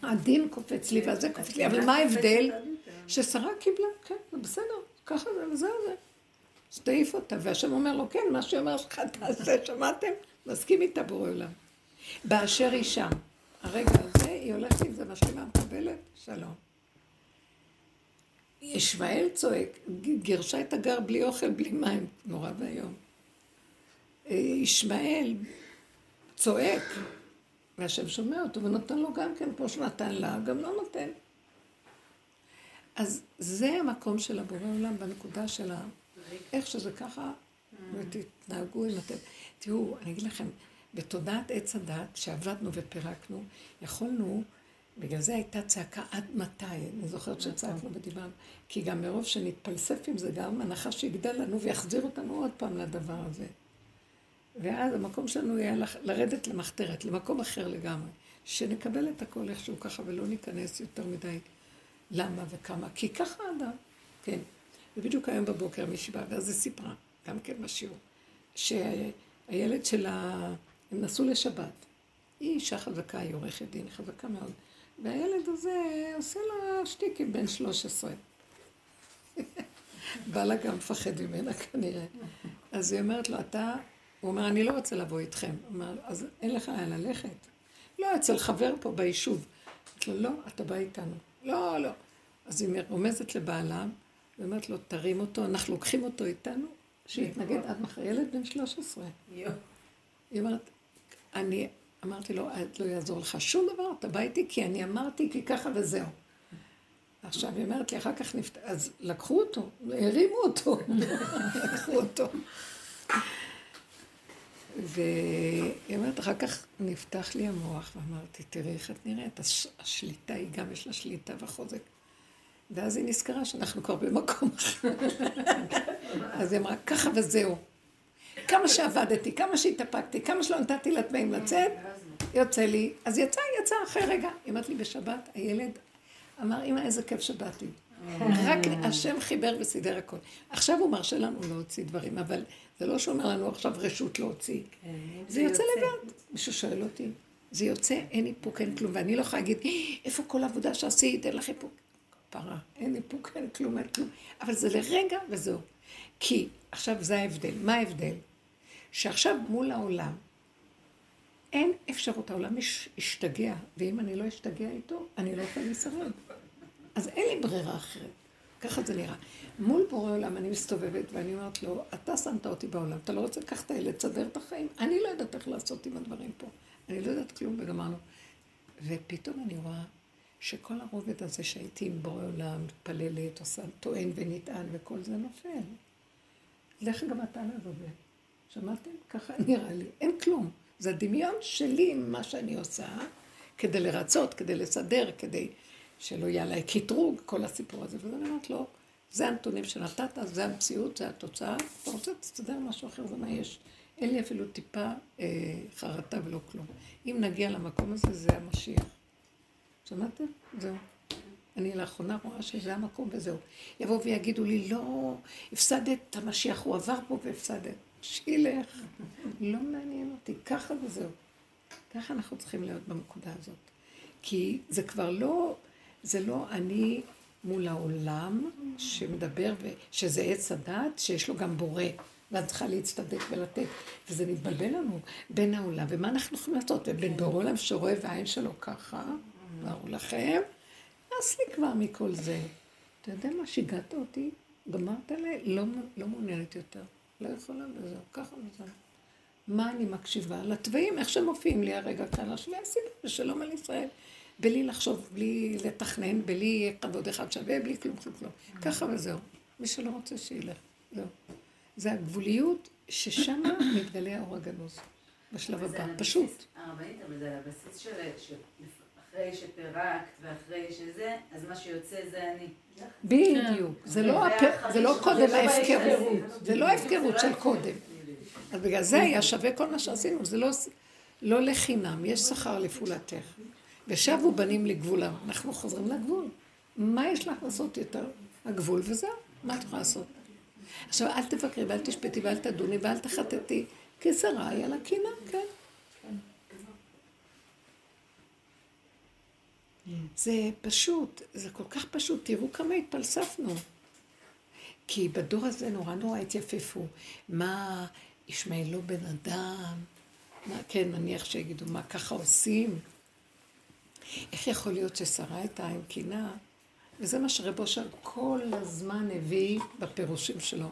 הדין קופץ לי והזה קופץ לי, אבל מה ההבדל? ששרה קיבלה, כן, זה בסדר, ככה זה וזהו זה. אז תעיף אותה, והשם אומר לו, כן, מה שאומר שלך תעשה, שמעתם? מסכים איתה בורא עולם. באשר שם, הרגע הזה, היא הולכת עם זה משלימה, מקבלת, שלום. ישמעאל צועק, גירשה את הגר בלי אוכל, בלי מים, נורא ואיום. אה, ישמעאל צועק, והשם שומע אותו ונותן לו גם כן, כמו שנתן לה, גם לא נותן. אז זה המקום של הבורא עולם בנקודה של ה... איך שזה ככה, ותתנהגו אם אתם... תראו, אני אגיד לכם, בתודעת עץ הדת, שעבדנו ופירקנו, יכולנו, בגלל זה הייתה צעקה עד מתי, אני זוכרת שצעקנו ודיברנו, כי גם מרוב שנתפלסף עם זה, גם הנחש יגדל לנו ויחזיר אותנו עוד פעם לדבר הזה. ואז המקום שלנו יהיה לח- לרדת למחתרת, למקום אחר לגמרי. שנקבל את הכל איכשהו ככה ולא ניכנס יותר מדי למה וכמה. כי ככה האדם, כן. ובדיוק היום בבוקר מישהי באה, ואז היא סיפרה, גם כן בשיעור, שהילד שלה, הם נסעו לשבת. היא אישה חזקה, היא עורכת דין, חזקה מאוד. והילד הזה עושה לה שטיקים בן 13. [laughs] בעלה גם מפחד ממנה כנראה. אז היא אומרת לו, אתה, הוא אומר, אני לא רוצה לבוא איתכם. הוא אומר, אז אין לך לאן ללכת. לא, אצל חבר פה ביישוב. אמרתי לו, לא, אתה בא איתנו. לא, לא. אז היא רומזת לבעלה, ואומרת לו, תרים אותו, אנחנו לוקחים אותו איתנו, שיתנגד עד מחר. ילד בן 13. יואו. היא אומרת, אני אמרתי לו, לא יעזור לך שום דבר, אתה בא איתי, כי אני אמרתי, כי ככה וזהו. עכשיו, היא אומרת לי, אחר כך נפת... אז לקחו אותו, הרימו אותו, [laughs] לקחו אותו. והיא אומרת, אחר כך נפתח לי המוח, ואמרתי, תראי איך את נראית, הש... השליטה, היא גם יש לה שליטה וחוזק. ואז היא נזכרה שאנחנו כבר במקום אחר. [laughs] אז היא אמרה, ככה וזהו. כמה שעבדתי, כמה שהתאפקתי, כמה שלא נתתי לטמאים לצאת, יוצא לי. אז יצא, יצא אחרי רגע. היא אמרת לי בשבת, הילד אמר, אמא, איזה כיף שבאתי. רק השם חיבר וסידר הכל. עכשיו הוא מרשה לנו להוציא דברים, אבל זה לא שאומר לנו עכשיו רשות להוציא. זה יוצא לבד. מישהו שואל אותי, זה יוצא, אין איפוק, אין כלום, ואני לא יכולה להגיד, איפה כל העבודה שעשית, אין לך איפוק. פרה, אין איפוק, אין כלום, אין כלום. אבל זה לרגע וזהו. כי, עכשיו זה ההבדל. מה ההבדל? שעכשיו מול העולם, אין אפשרות, העולם יש- השתגע, ואם אני לא אשתגע איתו, אני לא יכולה לשרד. אז אין לי ברירה אחרת. ככה זה נראה. מול בורא עולם אני מסתובבת ואני אומרת לו, אתה שמת אותי בעולם, אתה לא רוצה לקחת את הילד, תסדר את החיים. אני לא יודעת איך לעשות עם הדברים פה. אני לא יודעת כלום וגמרנו. ופתאום אני רואה שכל הרובד הזה שהייתי עם בורא עולם, מתפללת, עושה, טוען ונטען וכל זה נופל. לך גם אתה לעבודה. שמעתם? ככה נראה לי. אין כלום. זה הדמיון שלי עם מה שאני עושה, כדי לרצות, כדי לסדר, כדי שלא יהיה עליי קטרוג, כל הסיפור הזה. אני אומרת לו, זה הנתונים שנתת, זה המציאות, זה התוצאה. אתה רוצה, תסתדר משהו אחר, זה מה יש. אין לי אפילו טיפה אה, חרטה ולא כלום. אם נגיע למקום הזה, זה המשיח. שמעתם? זהו. אני לאחרונה רואה שזה המקום וזהו. יבואו ויגידו לי, לא, הפסדת המשיח, הוא עבר פה והפסדת. שילך. [laughs] לא מעניין אותי, ככה וזהו. ככה אנחנו צריכים להיות בנקודה הזאת. כי זה כבר לא, זה לא אני מול העולם שמדבר, שזה עץ הדת, שיש לו גם בורא, ואת צריכה להצטדק ולתת. וזה מתבלבל לנו בין העולם, ומה אנחנו יכולים לעשות? ובין בורא עולם שרואה והעין שלו ככה, אמרו לכם, נס לי כבר מכל זה. אתה יודע מה, שיגעת אותי, גמרת עליי, לא, לא מעוניינת יותר. לא יכולה וזהו, ככה וזהו. מה אני מקשיבה? לתוואים, איך שהם מופיעים לי הרגע כאן, השווה הסיבה, ושלום על ישראל. בלי לחשוב, בלי לתכנן, בלי כבוד אחד שווה, בלי כלום, כלום, כלום. ככה וזהו. מי שלא רוצה שילך, זהו. זה הגבוליות ששם מתגלה האור הגנוז, בשלב הבא, פשוט. הרבנית, אבל זה על הבסיס של... אחרי שפירקת ואחרי שזה, אז מה שיוצא זה אני. בדיוק. זה לא זה זה לא קודם זה לא ההפקרות. זה לא ההפקרות של קודם. אז בגלל זה היה שווה כל מה שעשינו, זה לא, לא לחינם, יש שכר לפעולתך. ושבו בנים לגבולם, אנחנו חוזרים לגבול. מה יש לך לעשות יותר? הגבול וזהו, מה את יכולה לעשות? עכשיו, אל תבקרי ואל תשפטי ואל תדוני ואל תחטטי, כי שרי על הקינה, כן. זה פשוט, זה כל כך פשוט, תראו כמה התפלספנו. כי בדור הזה נורא נורא התייפפו. מה, ישמעאל לא בן אדם? מה, כן, נניח שיגידו, מה ככה עושים? איך יכול להיות ששרה הייתה עם קינה? וזה מה שרב אושר כל הזמן הביא בפירושים שלו.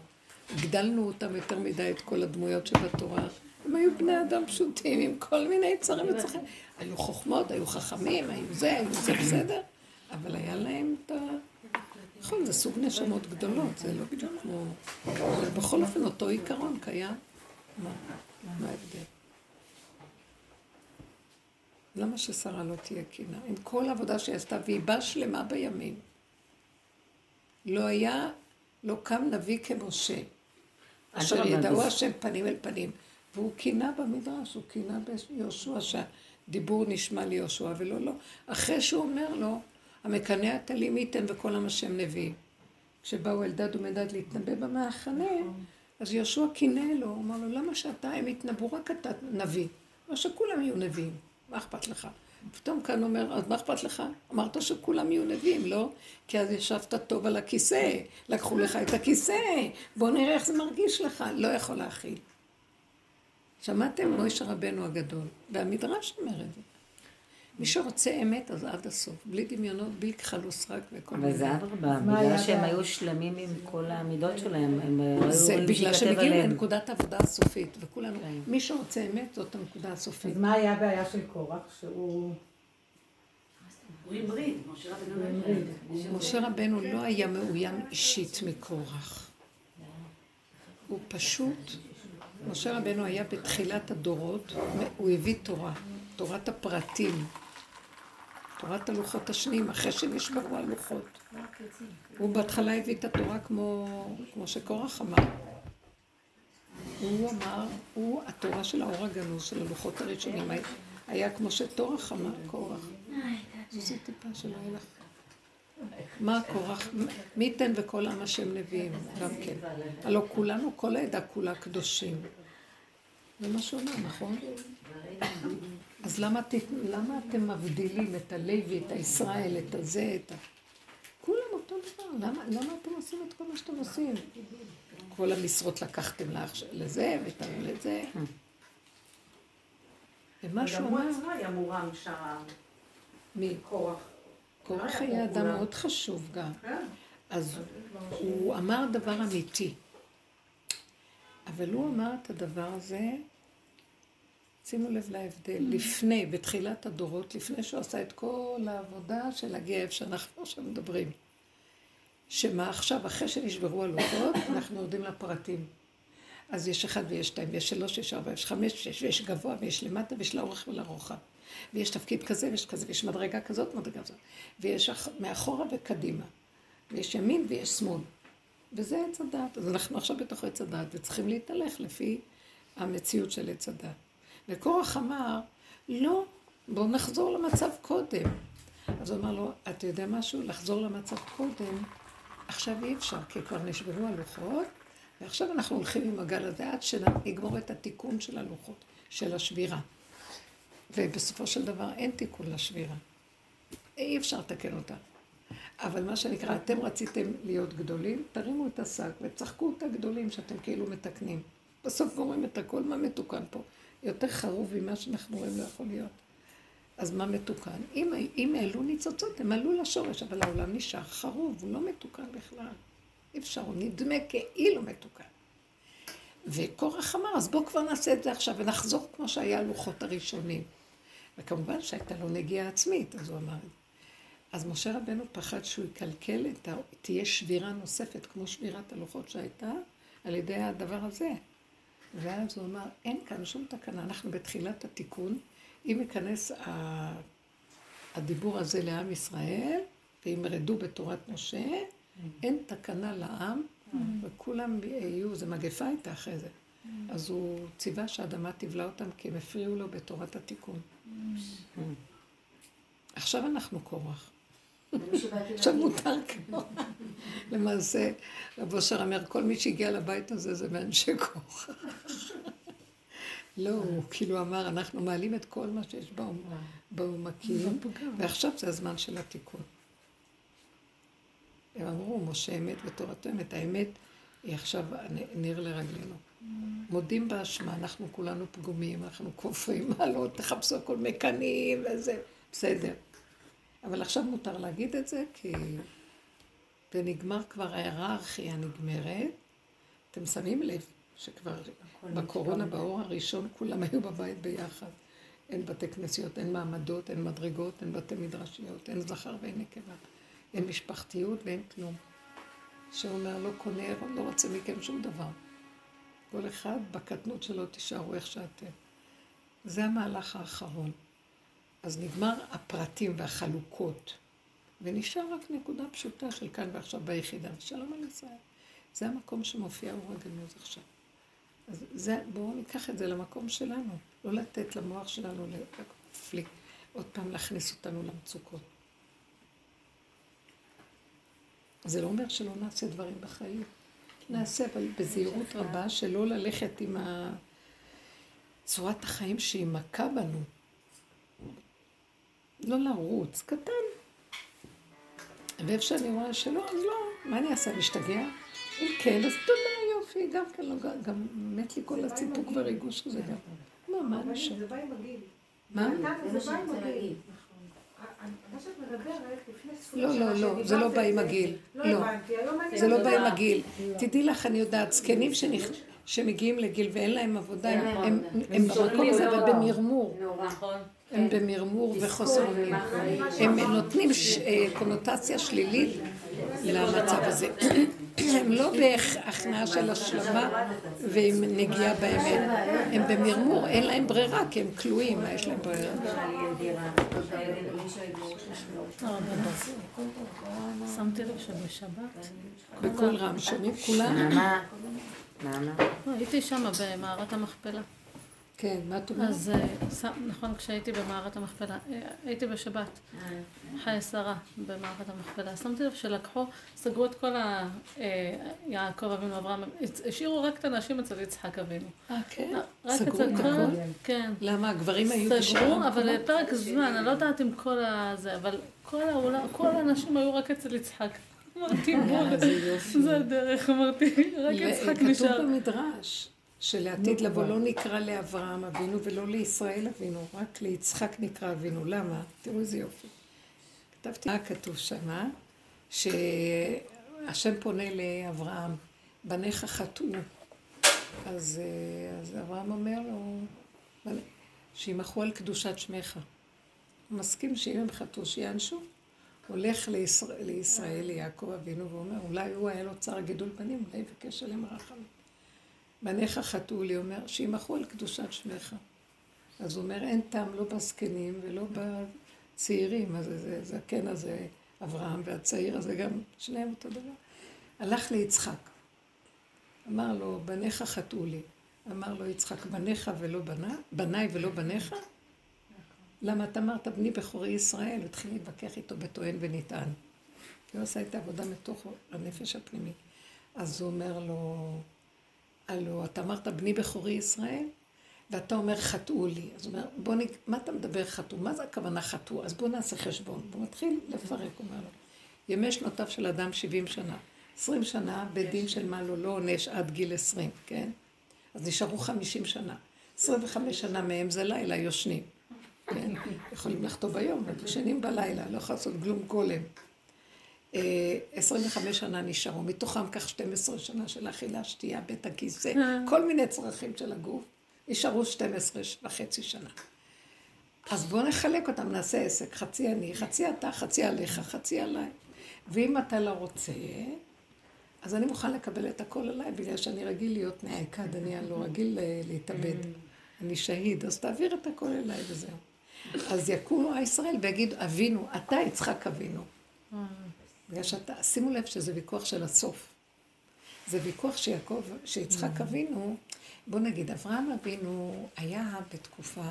הגדלנו אותם יותר מדי, את כל הדמויות שבתורה. הם היו בני אדם פשוטים, עם כל מיני צרים וצרכים. היו חוכמות, היו חכמים, היו זה, היו זה בסדר, אבל היה להם את ה... נכון, זה סוג נשמות גדולות, זה לא בדיוק כמו... אבל בכל אופן, אותו עיקרון קיים. מה? מה ההבדל? למה ששרה לא תהיה קינה? עם כל העבודה שהיא עשתה, והיא באה שלמה בימים. לא היה, לא קם נביא כמשה, אשר ידעו השם פנים אל פנים. והוא קינה במדרש, הוא קינה ביהושע, שהדיבור נשמע ליהושע ולא לא. אחרי שהוא אומר לו, המקנא הטלים ייתן וכל עם השם נביאים. כשבאו אלדד ומדד להתנבא במחנה, אז יהושע קינא לו, הוא אמר לו, למה שאתה, הם יתנבאו, רק אתה נביא. לא שכולם יהיו נביאים, מה אכפת לך? פתאום כאן אומר, אז מה אכפת לך? אמרת שכולם יהיו נביאים, לא? כי אז ישבת טוב על הכיסא, לקחו לך את הכיסא, בוא נראה איך זה מרגיש לך, לא יכול להכיל. שמעתם? מוישה רבנו הגדול, והמדרש אומר את זה. מי שרוצה אמת, אז עד הסוף. בלי דמיונות, בלי כחלוס סרק וכל מיני. אבל זה אדרבה, בגלל שהם היו שלמים עם כל המידות שלהם, הם היו זה בגלל שהם הגיעו לנקודת העבודה הסופית, וכולנו, כן. מי שרוצה אמת, זאת הנקודה הסופית. אז מה היה הבעיה של קורח? שהוא... רבנו. משה רבנו לא היה מאוים אישית מקורח. הוא פשוט, משה רבנו היה בתחילת הדורות, הוא הביא תורה, תורת הפרטים. תורת הלוחות השניים, אחרי שנשברו הלוחות. הוא בהתחלה הביא את התורה כמו, כמו שקורח אמר. הוא אמר, הוא התורה של האור הגנוז, של הלוחות הראשונים, היה כמו שתורח אמר, קורח. זה טיפה שלא יהיה לך. מה קורח? מי ייתן וכל עם השם נביאים, גם כן. הלא כולנו, כל העדה כולה קדושים. זה מה שהוא אומר, נכון? אז למה, למה אתם מבדילים את הלוי, את הישראל, את הזה, את ה... כולם אותו דבר, למה, למה אתם עושים את כל מה שאתם עושים? כל המשרות לקחתם לזה ותנו לזה. ומה שהוא אמר... וגם הוא עצמו היה מורם שם. מי? קורח. קורח היה אדם מאוד חשוב גם. כן. אז הוא אמר דבר אמיתי. אבל הוא אמר את הדבר הזה שימו לב להבדל, לפני, בתחילת הדורות, לפני שהוא עשה את כל העבודה של להגיע איפה שאנחנו עכשיו מדברים. שמה עכשיו, אחרי שנשברו הלוחות, [coughs] אנחנו יורדים לפרטים. אז יש אחד ויש שתיים, ויש שלוש, יש ארבע, יש חמש, ויש, ויש גבוה, ויש למטה, ויש לאורך ולרוחב. ויש תפקיד כזה, ויש כזה, ויש מדרגה כזאת, מדרגה כזאת. ויש מאחורה וקדימה. ויש ימין ויש שמאל. וזה עץ הדת. אז אנחנו עכשיו בתוך עץ הדת, וצריכים להתהלך לפי המציאות של עץ הדת. וקורח אמר, לא, בואו נחזור למצב קודם. אז הוא אמר לו, אתה יודע משהו? לחזור למצב קודם, עכשיו אי אפשר, כי כבר נשברו הלוחות, ועכשיו אנחנו הולכים עם הגל הזה עד שנגמור את התיקון של הלוחות, של השבירה. ובסופו של דבר אין תיקון לשבירה. אי אפשר לתקן אותה. אבל מה שנקרא, אתם רציתם להיות גדולים, תרימו את השק וצחקו את הגדולים שאתם כאילו מתקנים. בסוף גומרים את הכל, מה מתוקן פה? יותר חרוב ממה שאנחנו רואים לא יכול להיות. אז מה מתוקן? אם, אם העלו ניצוצות, הם עלו לשורש, אבל העולם נשאר חרוב, הוא לא מתוקן בכלל. אי אפשר, הוא נדמה כאילו מתוקן. וקורח אמר, אז בואו כבר נעשה את זה עכשיו ונחזור כמו שהיה הלוחות הראשונים. וכמובן שהייתה לו נגיעה עצמית, אז הוא אמר את זה. אז משה רבנו פחד שהוא יקלקל, את ה... תהיה שבירה נוספת כמו שבירת הלוחות שהייתה, על ידי הדבר הזה. ואז הוא אמר, אין כאן שום תקנה, אנחנו בתחילת התיקון, אם ייכנס הדיבור הזה לעם ישראל, ואם ירדו בתורת משה, אין תקנה לעם, וכולם יהיו, זה מגפה הייתה אחרי זה. אז הוא ציווה שהאדמה תבלע אותם, כי הם הפריעו לו בתורת התיקון. עכשיו אנחנו קורח. עכשיו מותר כמו. למעשה, רב אושר אומר, כל מי שהגיע לבית הזה זה מאנשי כוח. לא, הוא כאילו אמר, אנחנו מעלים את כל מה שיש בעומקים, ועכשיו זה הזמן של התיקון. הם אמרו, משה אמת ותורתו אמת. האמת היא עכשיו נר לרגלינו. מודים באשמה, אנחנו כולנו פגומים, אנחנו כופרים מעלות, תחפשו הכל מקנאים וזה, בסדר. אבל עכשיו מותר להגיד את זה, כי ונגמר כבר ההיררכיה נגמרת. אתם שמים לב שכבר בקורונה, באור הראשון, כולם היו בבית ביחד. אין בתי כנסיות, אין מעמדות, אין מדרגות, אין בתי מדרשיות, אין זכר ואין נקבה. אין משפחתיות ואין כלום. שאומר, לא קונה, לא רוצה מכם שום דבר. כל אחד בקטנות שלו תישארו איך שאתם. זה המהלך האחרון. אז נגמר הפרטים והחלוקות, ונשאר רק נקודה פשוטה של כאן ועכשיו ביחידה, ושלום על ישראל. זה המקום שמופיע אור הגנוז עכשיו. אז זה, בואו ניקח את זה למקום שלנו. לא לתת למוח שלנו להפליק, עוד פעם להכניס אותנו למצוקות. זה לא אומר שלא נעשה דברים בחיים. נעשה, אבל בזהירות רבה, שלא ללכת עם צורת החיים שהיא מכה בנו. לא לרוץ, קטן. ואיפה שאני רואה שלא, אז לא, מה אני אעשה, להשתגע? אם כן, אז תודה, יופי, גם כן לא, גם מת לי כל הציפוק והריגוש הזה גם. מה, מה אני שם? זה בא עם הגיל. מה? זה בא עם הגיל. מה שאת מדברת, לפני ספורים לא, לא, לא, זה לא בא עם הגיל. לא לא, הבנתי, היום אני... זה לא בא עם הגיל. תדעי לך, אני יודעת, זקנים שמגיעים לגיל ואין להם עבודה, הם- במקום הזה, אבל סובלים במרמור. נורא. נכון. הם במרמור וחוסר אונים. הם נותנים אה, קונוטציה שלילית למצב הזה. הם לא בהכנעה של השלמה ועם נגיעה באמת. הם במרמור, אין להם ברירה, כי הם כלואים, מה יש להם ברירה? שמתי לב שבשבת, בקול רם, שומעים כולם? נעמה, נעמה. הייתי שם במערת המכפלה. כן, מה את אומרת? אז אה, נכון, כשהייתי במערת המכפלה, אה, הייתי בשבת, חי שרה במערת המכפלה, שמתי לב שלקחו, סגרו את כל ה... אה, יעקב אבינו, אברהם, השאירו רק את הנשים אצל יצחק אבינו. אה, כן? רק סגרו אצל את. הכל? כן. למה? הגברים היו סגרו, אבל? לפרק זמן, אני לא יודעת אם כל הזה, אבל כל העולם, כל הנשים היו רק אצל יצחק. אמרתי, זה. זה הדרך, אמרתי, רק יצחק כתוב נשאר. במדרש שלעתיד לבוא לא נקרא לאברהם אבינו ולא לישראל אבינו, רק ליצחק נקרא אבינו. למה? תראו איזה יופי. כתבתי מה כתוב שמה, שהשם פונה לאברהם, בניך חטאו. אז, אה, אז אברהם אומר לו, "בנ- שימחו על קדושת שמך. הוא מסכים שאם הם חטאו, שיענשו. הולך לישראל, לישראל, ליעקב אבינו, ואומר, אולי הוא היה לו צער גידול פנים, אולי יבקש עליהם רחמים. בניך חטאו לי, אומר, שימחו על קדושת שמך. אז הוא אומר, אין טעם לא בזקנים ולא בצעירים, אז זה זקן הזה, אברהם, והצעיר הזה גם, שניהם אותו דבר. הלך ליצחק. אמר לו, בניך חטאו לי. אמר לו יצחק, בניך ולא בנה, בניי ולא בניך? למה אתה אמרת בני בכורי ישראל? התחיל להתווכח איתו בטוען ונטען. הוא עשה את העבודה מתוך הנפש הפנימי. אז הוא אומר לו, הלו, אתה אמרת בני בכורי ישראל? ואתה אומר חטאו לי. אז הוא אומר, בוא נ... מה אתה מדבר חטאו? מה זה הכוונה חטאו? אז בוא נעשה חשבון. והוא מתחיל לפרק, הוא אומר לו. ימי שנותיו של אדם 70 שנה. 20 שנה, בית דין של מה לו לא עונש עד גיל 20, כן? אז נשארו 50 שנה. 25 שנה מהם זה לילה, יושנים. כן? יכולים לחטוא ביום, אבל ישנים בלילה, לא יכול לעשות גלום גולם. אה, 25 שנה נשארו, מתוכם כך 12 שנה של אכילה, שתייה, בית הכיסא, כל מיני צרכים של הגוף, נשארו 12 וחצי שנה. אז בואו נחלק אותם, נעשה עסק, חצי אני, חצי אתה, חצי עליך, חצי עליי. ואם אתה לא רוצה, אז אני מוכן לקבל את הכל עליי, בגלל שאני רגיל להיות נעקד, אני לא רגיל אה, להתאבד. אני שהיד, אז תעביר את הכל אליי וזהו. אז יקומו הישראל ויגידו, אבינו, אתה יצחק אבינו. בגלל שאתה, שימו לב שזה ויכוח של הסוף. זה ויכוח שיעקב, שיצחק אבינו, בוא נגיד, אברהם אבינו היה בתקופה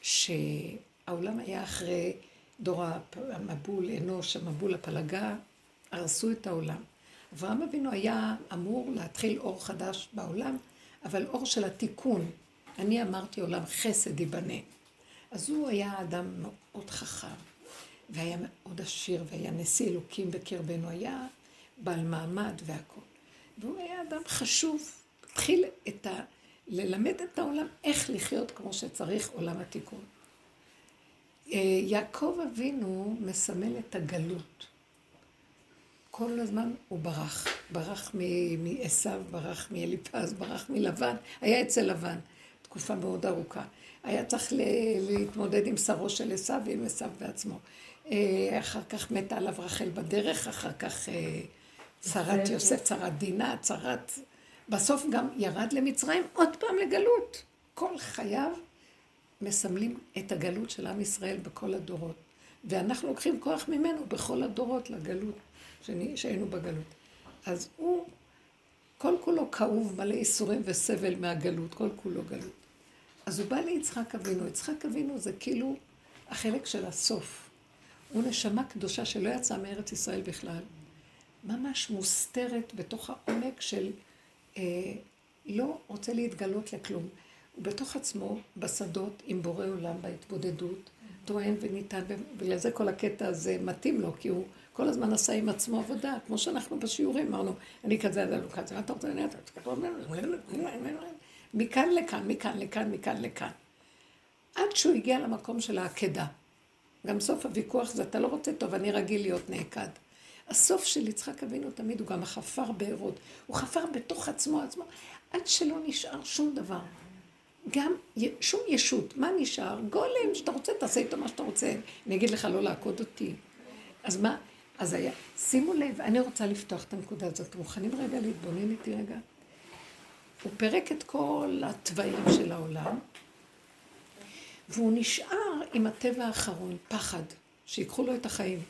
שהעולם היה אחרי דור המבול, אנוש, המבול הפלגה, הרסו את העולם. אברהם אבינו היה אמור להתחיל אור חדש בעולם, אבל אור של התיקון. אני אמרתי עולם חסד ייבנה. אז הוא היה אדם מאוד חכם, והיה מאוד עשיר, והיה נשיא אלוקים בקרבנו, היה בעל מעמד והכול. והוא היה אדם חשוב, התחיל את ה... ללמד את העולם איך לחיות כמו שצריך עולם התיקון. אה, יעקב אבינו מסמל את הגלות. כל הזמן הוא ברח. ברח מעשו, ברח מאליפז, ברח מלבן. היה אצל לבן תקופה מאוד ארוכה. היה צריך להתמודד עם שרו של עשו ועם עשו בעצמו. אה, אחר כך מתה עליו רחל בדרך, אחר כך אה, צרת יוסף, צרת דינה, צרת... בסוף גם ירד למצרים, עוד פעם לגלות. כל חייו מסמלים את הגלות של עם ישראל בכל הדורות. ואנחנו לוקחים כוח ממנו בכל הדורות לגלות, שהיינו בגלות. אז הוא כל כולו כאוב, מלא ייסורים וסבל מהגלות, כל כולו גלות. אז הוא בא ליצחק אבינו. יצחק אבינו זה כאילו החלק של הסוף. הוא נשמה קדושה שלא יצאה מארץ ישראל בכלל. ממש מוסתרת בתוך העומק של אה, לא רוצה להתגלות לכלום. הוא בתוך עצמו, בשדות, עם בורא עולם, בהתבודדות, טוען וניתן, ובגלל זה כל הקטע הזה מתאים לו, כי הוא כל הזמן עשה עם עצמו עבודה, כמו שאנחנו בשיעורים אמרנו, אני כזה, אני לא כזה, אתה רוצה, מכאן לכאן, מכאן לכאן, מכאן לכאן. עד שהוא הגיע למקום של העקדה. גם סוף הוויכוח זה, אתה לא רוצה טוב, אני רגיל להיות נעקד. הסוף של יצחק אבינו תמיד הוא גם החפר בארות. הוא חפר בתוך עצמו עצמו, עד שלא נשאר שום דבר. גם שום ישות. מה נשאר? גולם, שאתה רוצה, תעשה איתו מה שאתה רוצה. אני אגיד לך לא לעקוד אותי. אז מה? אז היה, שימו לב, אני רוצה לפתוח את הנקודה הזאת. אתם מוכנים רגע להתבונן איתי רגע? הוא פירק את כל התוואים של העולם, והוא נשאר עם הטבע האחרון, פחד, שיקחו לו את החיים.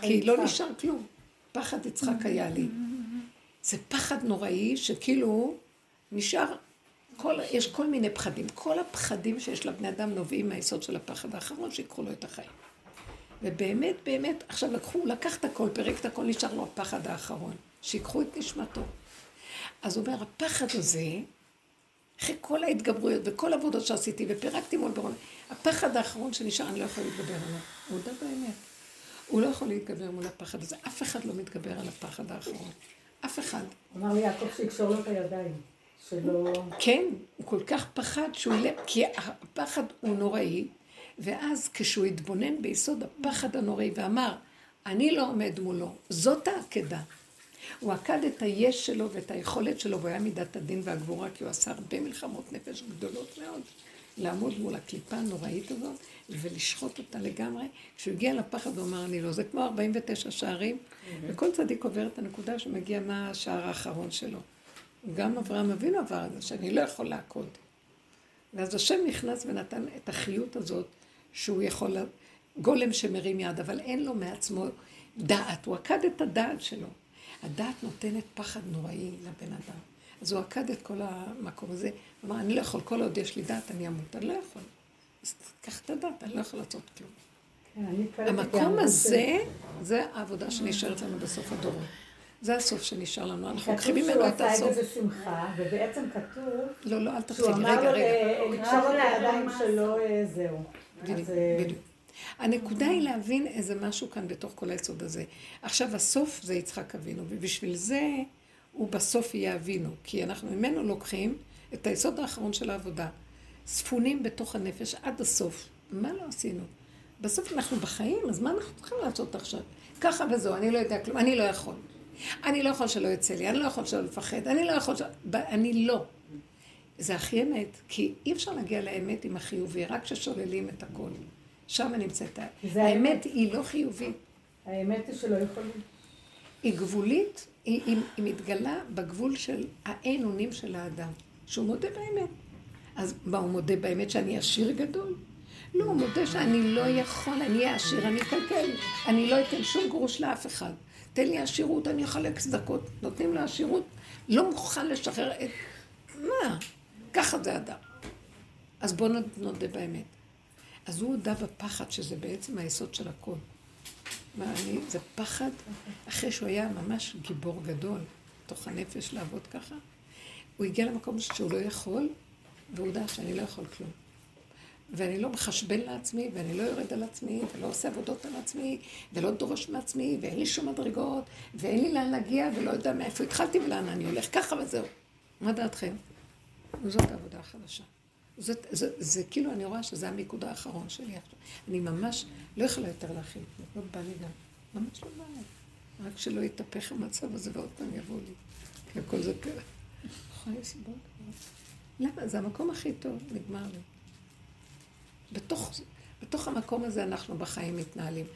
כי לא נשאר כלום. פחד יצחק היה לי. [laughs] זה פחד נוראי שכאילו נשאר, כל, יש כל מיני פחדים. כל הפחדים שיש לבני אדם נובעים מהיסוד של הפחד האחרון שיקחו לו את החיים. ובאמת, באמת, עכשיו לקחו, לקח את הכל, פירק את הכל, נשאר לו הפחד האחרון. שיקחו את נשמתו. אז הוא אומר, הפחד הזה, אחרי כל ההתגברויות וכל העבודות שעשיתי ופירקתי מול ברון, הפחד האחרון שנשאר, אני לא יכול להתגבר עליו. הוא יודע באמת. הוא לא יכול להתגבר מול הפחד הזה. אף אחד לא מתגבר על הפחד האחרון. אף אחד. אמר לי יעקב שיקשור לו את הידיים. שלא... כן, הוא כל כך פחד שהוא ילך, כי הפחד הוא נוראי, ואז כשהוא התבונן ביסוד הפחד הנוראי ואמר, אני לא עומד מולו, זאת העקדה. הוא עקד את היש שלו ואת היכולת שלו, והוא היה מידת הדין והגבורה, כי הוא עשה הרבה מלחמות נפש גדולות מאוד. לעמוד מול הקליפה הנוראית הזאת ולשחוט אותה לגמרי. כשהוא הגיע לפחד הוא אמר אני לא, זה כמו 49 שערים, וכל צדיק עובר את הנקודה שמגיע מה השער האחרון שלו. גם אברהם אבינו עבר את זה, שאני לא יכול לעקוד. ואז השם נכנס ונתן את החיות הזאת, שהוא יכול, גולם שמרים יד, אבל אין לו מעצמו דעת, הוא עקד את הדעת שלו. הדעת נותנת פחד נוראי לבן אדם. אז הוא עקד את כל המקום הזה, הוא אמר, אני לא יכול, כל עוד יש לי דעת, אני אמות, אני לא יכול. אז קח את הדעת, אני לא יכול לעשות כלום. כן, המקום הזה, זה העבודה שנשארת לנו בסוף הדורות. זה הסוף שנשאר לנו, אנחנו לוקחים ממנו את הסוף. כתוב שהוא עשה את זה בשמחה, ובעצם כתוב... לא, לא, אל תתחילי, רגע, רגע. שהוא אמר לו לקשור את הידיים שלו, אה, זהו. בדיוק, אה, בדיוק. הנקודה היא להבין איזה משהו כאן בתוך כל היסוד הזה. עכשיו, הסוף זה יצחק אבינו, ובשביל זה הוא בסוף יהיה אבינו, כי אנחנו ממנו לוקחים את היסוד האחרון של העבודה. ספונים בתוך הנפש עד הסוף. מה לא עשינו? בסוף אנחנו בחיים, אז מה אנחנו צריכים לעשות עכשיו? ככה וזהו, אני לא יודע כלום, אני לא יכול. אני לא יכול שלא יצא לי, אני לא יכול שלא לפחד, אני לא יכול שלא... אני לא. זה הכי אמת, כי אי אפשר להגיע לאמת עם החיובי, רק כששוללים את הכל. שם נמצאת האמת. היא לא חיובית. האמת היא שלא יכולים. היא גבולית, היא, היא, היא מתגלה בגבול של האין אונים של האדם, שהוא מודה באמת. אז מה, הוא מודה באמת שאני עשיר גדול? לא, הוא מודה שאני לא יכול, אני אהיה עשיר, אני אקלקל, אני לא אתן שום גרוש לאף אחד. תן לי עשירות, אני אחלק צדקות. נותנים לו עשירות, לא מוכן לשחרר את... מה? ככה זה אדם. אז בואו נודה באמת. אז הוא הודה בפחד, שזה בעצם היסוד של הכל. מה, אני, זה פחד, אחרי שהוא היה ממש גיבור גדול, תוך הנפש לעבוד ככה, הוא הגיע למקום שהוא לא יכול, והוא יודע שאני לא יכול כלום. ואני לא מחשבן לעצמי, ואני לא יורד על עצמי, ולא עושה עבודות על עצמי, ולא דורש מעצמי, ואין לי שום מדרגות, ואין לי לאן להגיע, ולא יודע מאיפה התחלתי ולאן אני הולך, ככה וזהו. מה דעתכם? זאת העבודה החדשה. זה, זה, זה כאילו, אני רואה שזה המיקוד האחרון שלי עכשיו. אני ממש לא יכולה יותר להכין, לא בא לי גם. ממש לא בא לי. רק שלא יתהפך המצב הזה ועוד פעם יבוא לי. כי הכל זה. יכולה סיבות. למה? זה המקום הכי טוב, נגמר לי. בתוך, בתוך המקום הזה אנחנו בחיים מתנהלים.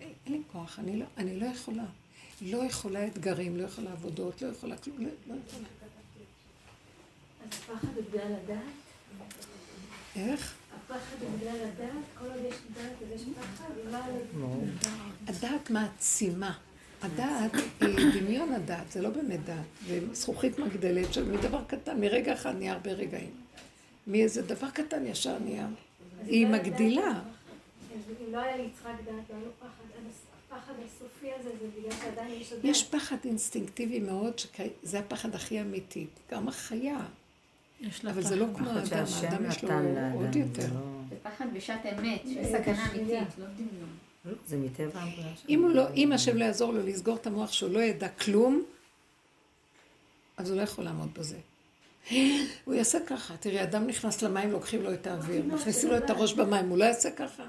אין לי כוח, אני לא, אני לא יכולה. לא יכולה אתגרים, לא יכולה עבודות, לא יכולה כלום, לא, לא יכולה. אז הפחד בגלל הדעת? איך? בגלל הדעת? מעצימה. הדעת היא דמיון הדעת, זה לא באמת דעת. זה זכוכית מגדלת שמדבר קטן, מרגע אחד נהיה הרבה רגעים. מאיזה דבר קטן ישר נהיה. היא מגדילה. אם לא היה ליצחק דעת, לא היה לו פחד, הפחד הסופי הזה זה בגלל שעדיין יש. יש פחד אינסטינקטיבי מאוד, שזה הפחד הכי אמיתי. גם החיה. יש לה אבל זה לא. כמו האדם, האדם יש לו עוד יותר. לא- זה פחד בשעת אמת, שיש סכנה אמיתית, לא דמיון. לא, זה מטבע הבריאה. אם הוא לא, אם השם לא יעזור לו לסגור את המוח שהוא לא ידע כלום, אז הוא לא יכול לעמוד בזה. הוא יעשה ככה, תראי, אדם נכנס למים, לוקחים לו את האוויר, מכניסים לו את הראש במים, הוא לא יעשה ככה?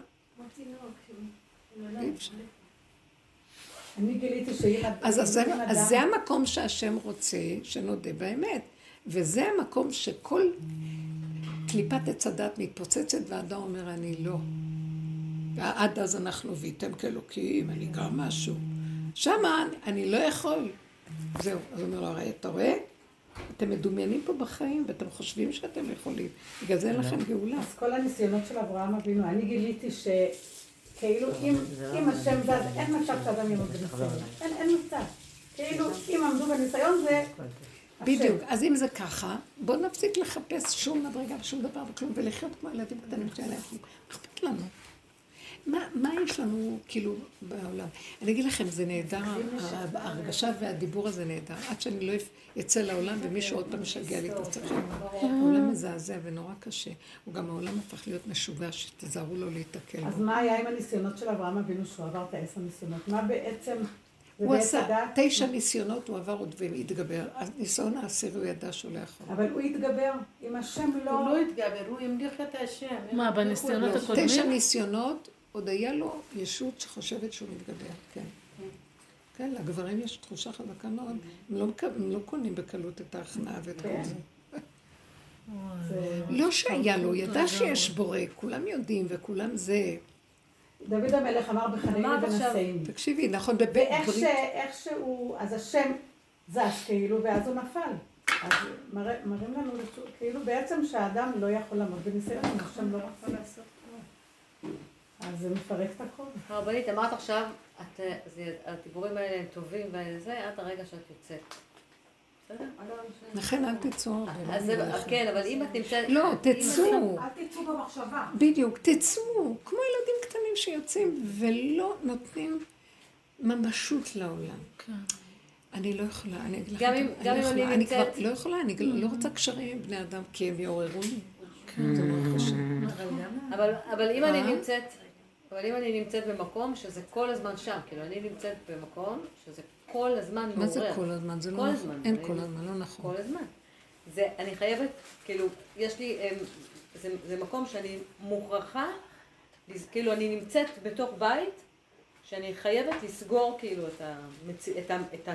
אז, זה המקום שהשם רוצה שנודה באמת. וזה המקום שכל קליפת עץ הדת מתפוצצת והאדם אומר, אני לא. ועד אז אנחנו ויתם כאלוקים, אני גם משהו. שמה אני לא יכול. זהו. אז הוא אומר לו, הרי אתה רואה? אתם מדומיינים פה בחיים ואתם חושבים שאתם יכולים. בגלל זה אין לכם גאולה. אז כל הניסיונות של אברהם אבינו, אני גיליתי שכאילו אם זה לא אם השם זז, אין מצב שאדם יעמוד בניסיון. אין אין מצב. כאילו אם עמדו בניסיון זה... בדיוק. אז אם זה ככה, בואו נפסיק לחפש שום מדרגה ושום דבר וכלום, ולחיות כמו ילדים קטנים שאין להם כלום. אכפת לנו? מה, מה יש לנו, כאילו, בעולם? אני אגיד לכם, זה נהדר, ההרגשה והדיבור הזה נהדר. עד שאני לא אצא לעולם ומישהו עוד פעם משגע לי את השכל. העולם מזעזע ונורא קשה. הוא גם העולם הפך להיות משוגע, שתיזהרו לו להיתקל אז בו. מה היה עם הניסיונות של אברהם אבינו שהוא עבר את העשר ניסיונות? מה בעצם... הוא עשה הדעת? תשע ניסיונות, הוא עבר עוד והתגבר. הניסיון העשירי הוא ידע שהוא לא יכול. אבל הוא התגבר, אם השם הוא לא... לא התגבר, הוא המליך את השם. מה, בניסיונות הקודמים? תשע ניסיונות, עוד היה לו ישות שחושבת שהוא מתגבר, כן. כן, לגברים יש תחושה חזקה מאוד, הם לא, לא קונים בקלות את ההכנעה ואת כל כן. זה. זה- לא שהיה לו, הוא ידע שיש בורא, כולם יודעים וכולם זה. דוד המלך אמר בחנני ונשאים. תקשיבי, נכון, בבית ואיך ש- איך שהוא, אז השם זז כאילו, ואז הוא נפל. אז מראים לנו לשו- כאילו בעצם שהאדם לא יכול לעמוד בניסיון, אם השם לא רוצה לעשות כלום. אז זה מפרק את הכל. הרבנית, אמרת עכשיו, את, אה, זה- הדיבורים האלה הם טובים וזה, עד הרגע שאת יוצאת. לכן אל תצאו הרבה. אז זה, כן, אבל אם את נמצאת... לא, תצאו. אל תצאו במחשבה. בדיוק, תצאו, כמו ילדים קטנים שיוצאים ולא נותנים ממשות לעולם. כן. אני לא יכולה, אני אגיד לך, גם אם- גם לא אם אני אני כבר נמצאת- לא יכולה, אני לא רוצה קשרים עם בני אדם כי הם יעוררו לי. זה מאוד קשה. אבל, אבל אם אני מה? נמצאת, אבל אם אני נמצאת במקום שזה כל הזמן שם, כאילו אני נמצאת במקום שזה כל הזמן מעורר. מה זה כל הזמן? זה כל לא נכון. הזמן. אין כל הזמן, לא נכון. כל הזמן. זה, אני חייבת, כאילו, יש לי, זה, זה מקום שאני מוכרחה, כאילו אני נמצאת בתוך בית, שאני חייבת לסגור כאילו את, המצ... את, ה... את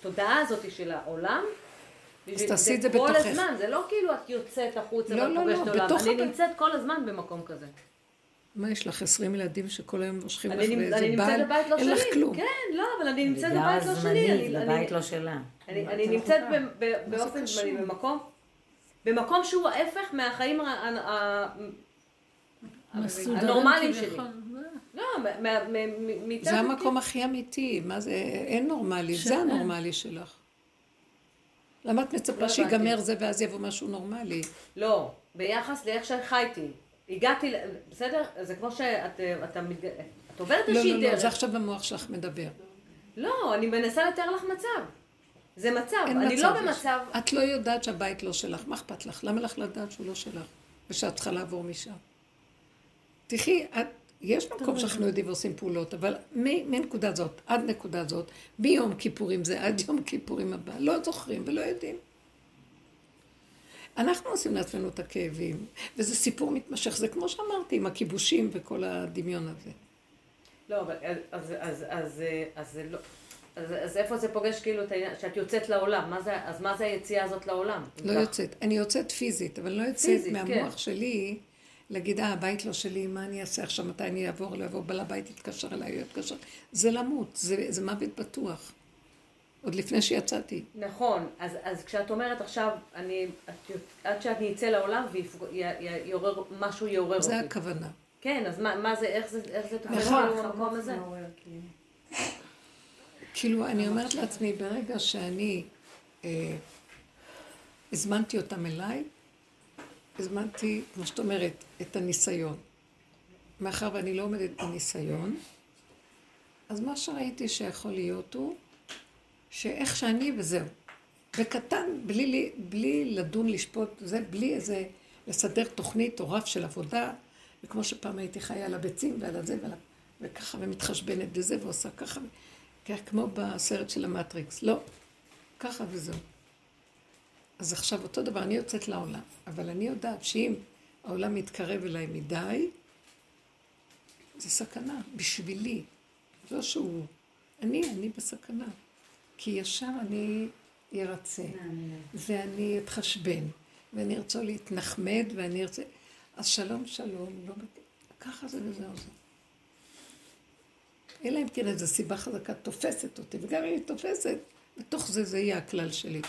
התודעה הזאת של העולם. בשביל- תעשי את זה כל בתוכך. הזמן, זה לא כאילו את יוצאת החוצה לא, ואת לא, פוגשת לא, עולם. אני. נמצאת כל הזמן במקום כזה. מה יש לך, 20 ילדים שכל היום מושכים לך באיזה אני נמצאת בעל? בבית לא אין לך שלי. כלום. כן, לא, אבל אני נמצאת בבית לא שלי. זמנית, אני- בבית אני- לא שלה. אני, אני נמצאת באופן? זמני במקום, במקום שהוא ההפך מהחיים הנורמליים שלי. לא, מה- מה- מ- מ- מטבע זה המקום הכי אמיתי, מה זה, אין נורמלי, זה. הנורמלי שלך. למה את מצפה לא שיגמר. זה ואז יבוא משהו נורמלי? לא, ביחס לאיך שחייתי. הגעתי, בסדר? זה כמו שאת אה, אתה את עוברת לא, איזושהי לא, לא, דרך. זה עכשיו המוח שלך מדבר. לא, אני מנסה לתאר לך מצב. זה מצב, אני מצב. לא יש. במצב... את לא יודעת שהבית לא שלך, מה אכפת לך? למה לך לדעת שהוא לא שלך? ושאת צריכה לעבור משם. תחי, את, יש מקום שאנחנו יודעים ועושים פעולות, אבל מנקודה זאת עד נקודה זאת, ביום כיפורים זה עד יום כיפורים הבא, לא זוכרים ולא יודעים. אנחנו עושים לעצמנו את הכאבים, וזה סיפור מתמשך, זה כמו שאמרתי, עם הכיבושים וכל הדמיון הזה. לא, אבל אז, אז, אז, אז, אז לא... אז, אז איפה זה פוגש כאילו את העניין, שאת יוצאת לעולם, מה זה, אז מה זה היציאה הזאת לעולם? לא כך? יוצאת. אני יוצאת פיזית, אבל לא יוצאת פיזית, מהמוח כן. שלי להגיד, אה, הבית לא שלי, מה אני אעשה עכשיו, מתי אני אעבור, לא אעבור, בעל הבית יתקשר אליי, הוא יתקשר. זה למות, זה, זה מוות בטוח. עוד לפני שיצאתי. נכון, אז, אז כשאת אומרת עכשיו, אני, את, עד שאני אצא לעולם ויעורר, משהו יעורר זה אותי. הכוונה. כן, אז מה, מה זה, איך זה, איך זה תופס נכון. כאילו במקום הזה? כאילו, אני אומרת לעצמי, ברגע שאני אה, הזמנתי אותם אליי, הזמנתי, כמו שאת אומרת, את הניסיון. מאחר ואני לא עומדת בניסיון, אז מה שראיתי שיכול להיות הוא שאיך שאני וזהו. בקטן, בלי, בלי לדון, לשפוט, זה בלי איזה, לסדר תוכנית או רף של עבודה, וכמו שפעם הייתי חיה על הביצים ועל הזה ועל... וככה, ומתחשבנת בזה ועושה ככה, כמו בסרט של המטריקס. לא, ככה וזהו. אז עכשיו אותו דבר, אני יוצאת לעולם, אבל אני יודעת שאם העולם מתקרב אליי מדי, זה סכנה בשבילי. לא שהוא... אני, אני בסכנה. כי ישר אני ארצה, ואני אתחשבן, ואני ארצה להתנחמד, ואני ארצה... אז שלום שלום, לא... ככה זה וזהו זה. אלא אם כן איזו סיבה חזקה תופסת אותי, וגם אם היא תופסת, בתוך זה זה יהיה הכלל שלי.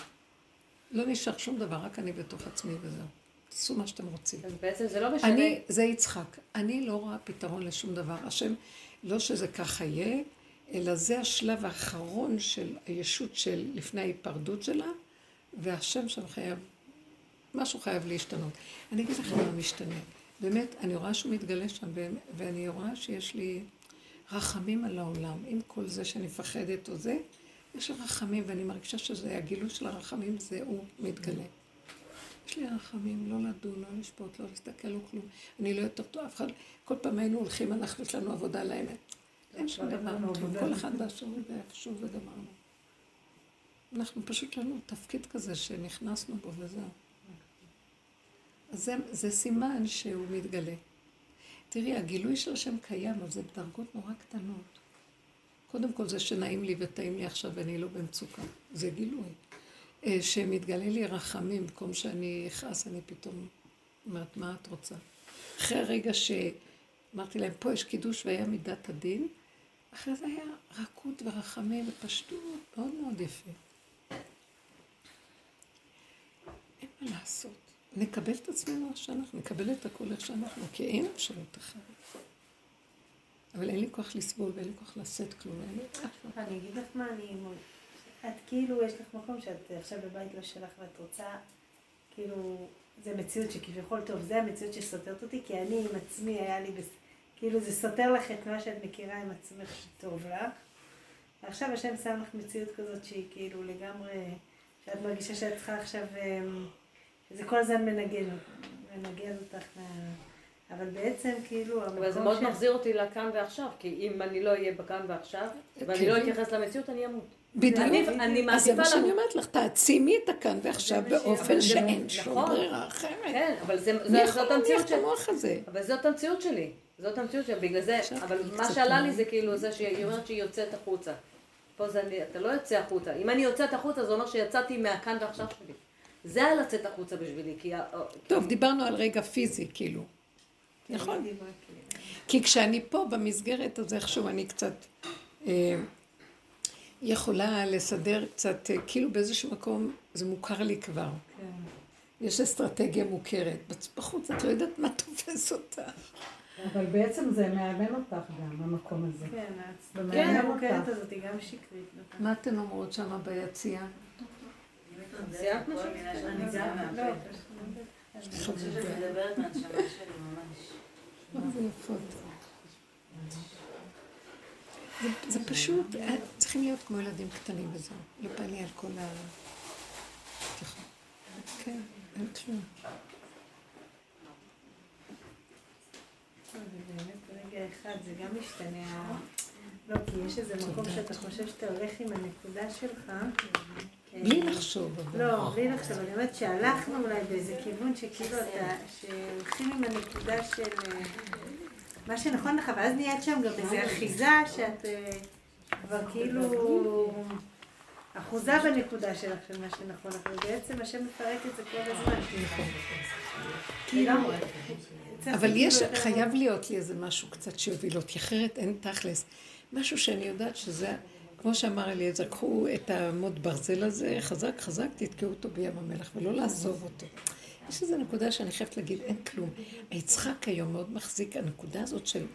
לא נשאר שום דבר, רק אני בתוך עצמי וזהו. תעשו מה שאתם רוצים. אז בעצם זה לא משנה. אני, זה יצחק. אני לא רואה פתרון לשום דבר. השם, לא שזה ככה יהיה, אלא זה השלב האחרון של הישות של לפני ההיפרדות שלה, והשם שם חייב, משהו חייב להשתנות. אני אגיד לכם מה משתנה. באמת, אני רואה שהוא מתגלה שם, ואני רואה שיש לי רחמים על העולם. עם כל זה שאני מפחדת או זה, יש לי רחמים, ואני מרגישה שזה, הגילוי של הרחמים זה הוא מתגלה. יש לי רחמים, לא לדון, לא לשפוט, לא להסתכל, לא כלום. אני לא יותר טוב, אף אחד, כל פעם היינו הולכים, אנחנו, יש לנו עבודה על האמת. אין שום דבר, כל אחד באשר הוא ואיפשהו וגמרנו. אנחנו פשוט לנו תפקיד כזה שנכנסנו בו וזהו. אז זה, זה סימן שהוא מתגלה. תראי, הגילוי של השם קיים, אבל זה בדרגות נורא קטנות. קודם כל זה שנעים לי וטעים לי עכשיו ואני לא במצוקה. זה גילוי. אה, שמתגלה לי רחמים, במקום שאני אכעס, אני פתאום אומרת, מה את רוצה? אחרי הרגע שאמרתי להם, פה יש קידוש והיה מידת הדין, אחרי זה היה רכות ורחמים ופשטות מאוד מאוד יפה. אין מה לעשות. נקבל את עצמנו איך שאנחנו, נקבל את הכל איך שאנחנו, כי אין אפשרות אחרת. אבל אין לי כוח לסבול ואין לי כוח לשאת כלום. אני אגיד לך מה אני... את כאילו, יש לך מקום שאת עכשיו בבית לא שלך ואת רוצה, כאילו, זה מציאות שכביכול טוב, זה המציאות שסותרת אותי, כי אני עם עצמי היה לי, בס... כאילו זה סותר לך את מה שאת מכירה עם עצמך שטוב לך. ועכשיו השם שם לך מציאות כזאת שהיא כאילו לגמרי, שאת מרגישה שאת צריכה עכשיו, אמ, זה כל הזמן מנגן, מנגן אותך מה... אבל בעצם כאילו המקום אבל זה מאוד מחזיר אותי לכאן ועכשיו, כי אם אני לא אהיה בכאן ועכשיו, ואני לא אתייחס למציאות, אני אמות. בדיוק. אז זה מה שאני אומרת לך, תעצימי את הכאן ועכשיו באופן שאין שום נכון. ברירה אחרת. כן, אבל זאת המציאות שלי. אבל זאת המציאות שלי. זאת המציאות שלי, בגלל זה, אבל מה שעלה לי זה כאילו זה שהיא אומרת שהיא יוצאת החוצה. פה זה, אתה לא יוצא החוצה. אם אני יוצאת החוצה, זה אומר שיצאתי מהכאן ועכשיו שלי. זה היה לצאת החוצה בשבילי, כי... טוב, דיברנו על רגע פיזי, כאילו. נכון. כי כשאני פה במסגרת, אז איכשהו אני קצת אה, יכולה לסדר קצת, אה, כאילו באיזשהו מקום זה מוכר לי כבר. כן. יש אסטרטגיה מוכרת. בחוץ את לא יודעת מה תופס אותך. אבל בעצם זה מאמן אותך גם, המקום הזה. כן, כן המוכרת הזאת היא גם שקרית. מה אתן אומרות שם ביציאה? שאת מדברת מהנשמה שלי ממש. זה יפות. זה פשוט, צריכים להיות כמו ילדים קטנים וזהו. לא בא לי על כל ה... כן, אין כלום. ברגע אחד זה גם משתנה. לא, כי יש איזה מקום שאתה חושב שאתה הולך עם הנקודה שלך. בלי לחשוב. לא, בלי לחשוב. אני אומרת שהלכנו אולי באיזה כיוון שכאילו אתה, שהולכים עם הנקודה של אה, מה שנכון לך, ואז נהיית שם גם איזו אחיזה שאת אה, כבר כאילו אחוזה בנקודה שלך של מה שנכון לך, ובעצם השם מפרק את זה כל הזמן. כאילו, אבל יש, חייב להיות לי איזה משהו קצת שיוביל אותי, אחרת אין תכלס. משהו שאני יודעת שזה... כמו שאמר אליעזר, קחו את המוט ברזל הזה, חזק חזק, תתקעו אותו בים המלח, ולא לעזוב אותו. יש איזו נקודה שאני חייבת להגיד, אין כלום. היצחק היום מאוד מחזיק, הנקודה הזאת של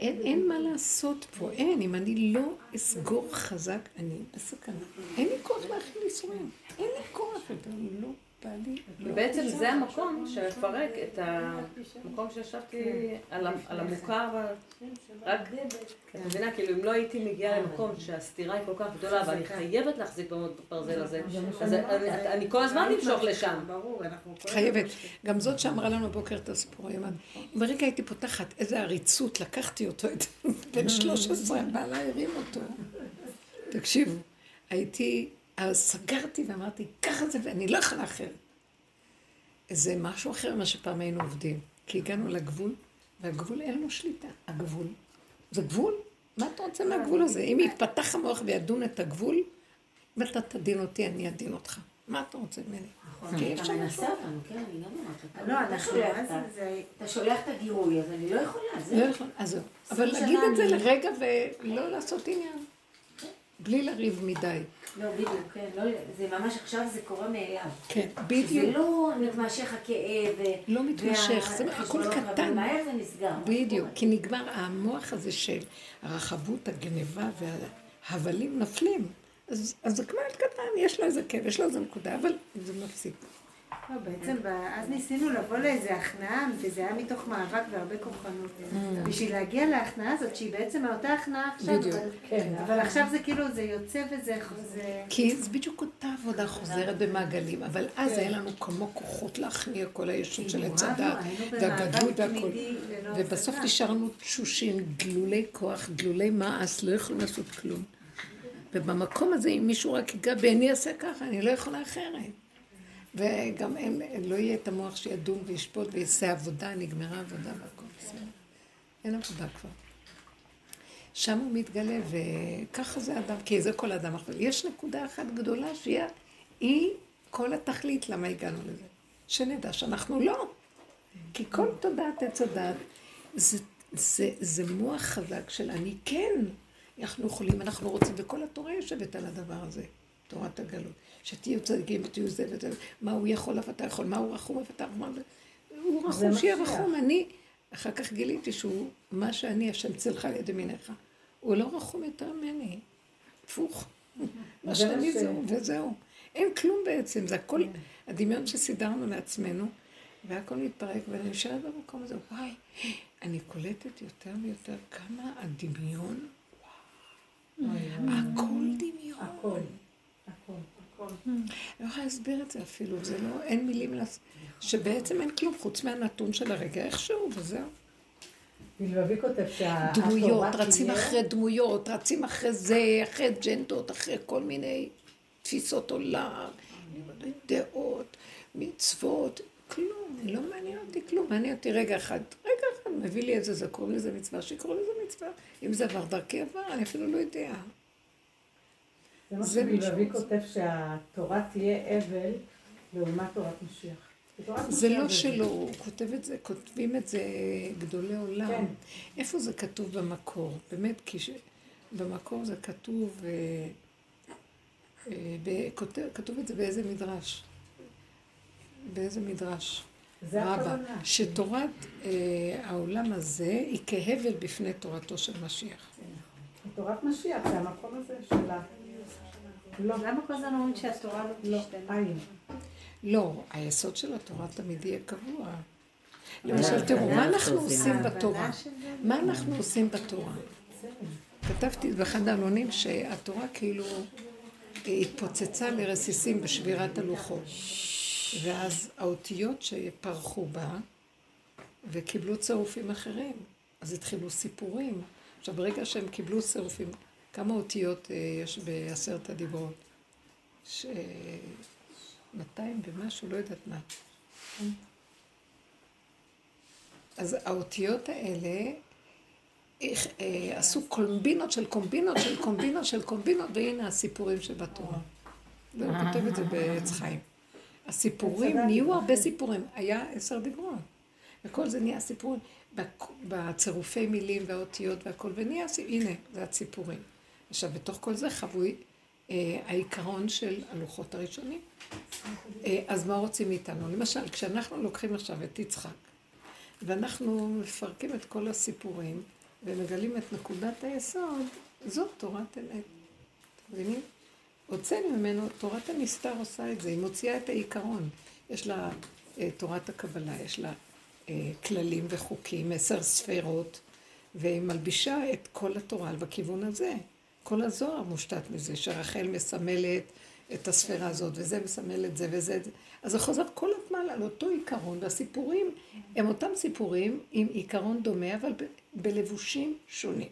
אין, אין מה לעשות פה, אין. אם אני לא אסגור חזק, אני בסכנה. אין לי כוח להכיל ייסורים. אין לי כוח יותר, אני לא רוצה. זה המקום שמפרק את המקום שישבתי על המוכר, ועל- רק, את מבינה, כאילו אם לא הייתי מגיעה למקום שהסתירה היא כל כך גדולה ואני חייבת להחזיק בברזל הזה, אז אני- כל הזמן אמשוך לשם. ברור, אנחנו... כל חייבת. גם זאת שאמרה לנו בבוקר את הסיפור, אם ברגע הייתי פותחת איזה עריצות, לקחתי אותו, בן 13, בעלה הרים אותו. תקשיבו, הייתי, אז סגרתי ואמרתי, ככה זה, ואני לא יכולה אחרת. זה משהו אחר ממה שפעם היינו עובדים. כי הגענו לגבול, והגבול אין לו שליטה. הגבול. זה גבול? מה אתה רוצה מהגבול הזה? אם יתפתח המוח וידון את הגבול, אם אתה תדין אותי, אני אדין אותך. מה אתה רוצה ממני? כי אי אתה אפשר מנסה לעשות. אותנו, כן, אני גם אומרת. לא, אתה אנחנו... שולח את- זה... אתה שולח את הגירוי, אז אני לא יכולה, לא זה... יכול, אז זהו. אבל להגיד את זה לרגע ולא לעשות עניין. בלי לריב מדי. לא, בדיוק, כן, לא, זה ממש עכשיו זה קורה מאליו. כן, זה בדיוק. לא מתמשך הכאב, לא מתמשך, זה הכל קטן. מהר זה נסגר. בדיוק, כי נגמר המוח הזה של הרחבות, הגניבה וההבלים נופלים. אז, אז זה כמו ילד קטן, יש לו איזה כאב, יש לו איזה נקודה, אבל זה מפסיק. לא, בעצם אז ניסינו לבוא לאיזה הכנעה, וזה היה מתוך מאבק והרבה כוחנות. בשביל להגיע להכנעה הזאת, שהיא בעצם אותה הכנעה עכשיו, אבל- כן. אבל עכשיו זה כאילו, זה יוצא וזה... זה- כי זה בדיוק אותה עבודה חוזרת במעגלים, אבל אז היה לנו כמו כוחות להכניע כל הישות של עץ הדת, והגדלות והכל. ובסוף. נשארנו תשושים, גלולי כוח, גלולי מעש, לא יכולים לעשות כלום. ובמקום הזה, אם מישהו רק ייגע בעיני יעשה ככה, אני לא יכולה אחרת. וגם אין, לא יהיה את המוח שידון וישפוט ויעשה עבודה, נגמרה עבודה והכל בסדר. אין עבודה כבר. שם הוא מתגלה, וככה זה אדם, כי זה כל אדם. אבל יש נקודה אחת גדולה שהיא היא כל התכלית למה הגענו לזה. שנדע שאנחנו לא. כי כל תודעת עץ הדת זה, זה, זה מוח חזק של אני כן. אנחנו יכולים, אנחנו רוצים, וכל התורה יושבת על הדבר הזה, תורת הגלות. שתהיו צדיקים ותהיו זה וזה, מה הוא יכול ואתה יכול, מה הוא רחום ואתה רחום. הוא רחום שיהיה. רחום, אני, אחר כך גיליתי שהוא, מה שאני, השם צלך על יד ימיניך. הוא לא רחום יותר ממני, הפוך. [laughs] מה שאני זהו, וזהו. אין כלום בעצם, זה הכל הדמיון שסידרנו לעצמנו, והכל מתפרק, ואני נשארת במקום הזה, וואי, אני קולטת יותר ויותר כמה הדמיון, הכל דמיון. הכל. אני לא יכולה להסביר את זה אפילו, זה לא, אין מילים לעשות, שבעצם אין כלום חוץ מהנתון של הרגע איכשהו, וזהו. בלבבי כותב שהתורה דמויות, רצים אחרי דמויות, רצים אחרי זה, אחרי אג'נדות, אחרי כל מיני תפיסות עולם, דעות, מצוות, כלום, לא מעניין אותי כלום, מעניין אותי רגע אחד, רגע אחד מביא לי איזה, זה קוראים לזה מצווה, שיקראו לזה מצווה, אם זה עבר דרכי עבר, אני אפילו לא יודע. זה מה שהוא כותב שהתורה תהיה אבל לעומת תורת משיח. זה לא שלו, הוא כותב את זה, כותבים את זה גדולי עולם. כן. איפה זה כתוב במקור? באמת, כי ש... במקור זה כתוב, אה, אה, ב... כותב, כתוב את זה באיזה מדרש? באיזה מדרש? זה רבה. הכוונה. שתורת אה, העולם הזה היא כהבל בפני תורתו של משיח. תורת משיח זה המקום הזה של ה... לא, למה כל הזמן אומרים שהתורה לא לא, תשתנה? לא, היסוד של התורה תמיד יהיה קבוע. למשל, תראו, מה אנחנו עושים בתורה? מה אנחנו עושים בתורה? כתבתי באחד העלונים שהתורה כאילו התפוצצה לרסיסים בשבירת הלוחות. ואז האותיות שפרחו בה וקיבלו צירופים אחרים, אז התחילו סיפורים. עכשיו, ברגע שהם קיבלו צירופים, כמה אותיות אה, יש בעשרת הדיברות? ש... 200 ומשהו, לא יודעת מה. אז האותיות האלה אה, עשו קומבינות של קומבינות של קומבינות של קומבינות, והנה הסיפורים שבתורה. והוא כותב את זה בעץ חיים. הסיפורים, נהיו הרבה סיפורים. היה עשר דיברות. וכל זה נהיה סיפורים. בצירופי מילים והאותיות והכל, ונהיה, הנה, זה הציפורים. עכשיו, בתוך כל זה חבוי אה, העיקרון של הלוחות הראשונים. אה, אז מה רוצים מאיתנו? למשל, כשאנחנו לוקחים עכשיו את יצחק, ואנחנו מפרקים את כל הסיפורים, ומגלים את נקודת היסוד, זאת תורת אמת. אתם מבינים? הוצאנו ממנו, תורת הנסתר עושה את זה, היא מוציאה את העיקרון. יש לה אה, תורת הקבלה, יש לה אה, כללים וחוקים, עשר ספירות, והיא מלבישה את כל התורה בכיוון הזה. כל הזוהר מושתת מזה, שרחל מסמלת את הספירה הזאת, וזה מסמל את זה וזה את זה. אז זה חוזר כל הזמן על אותו עיקרון, והסיפורים הם אותם סיפורים עם עיקרון דומה, אבל ב- בלבושים שונים.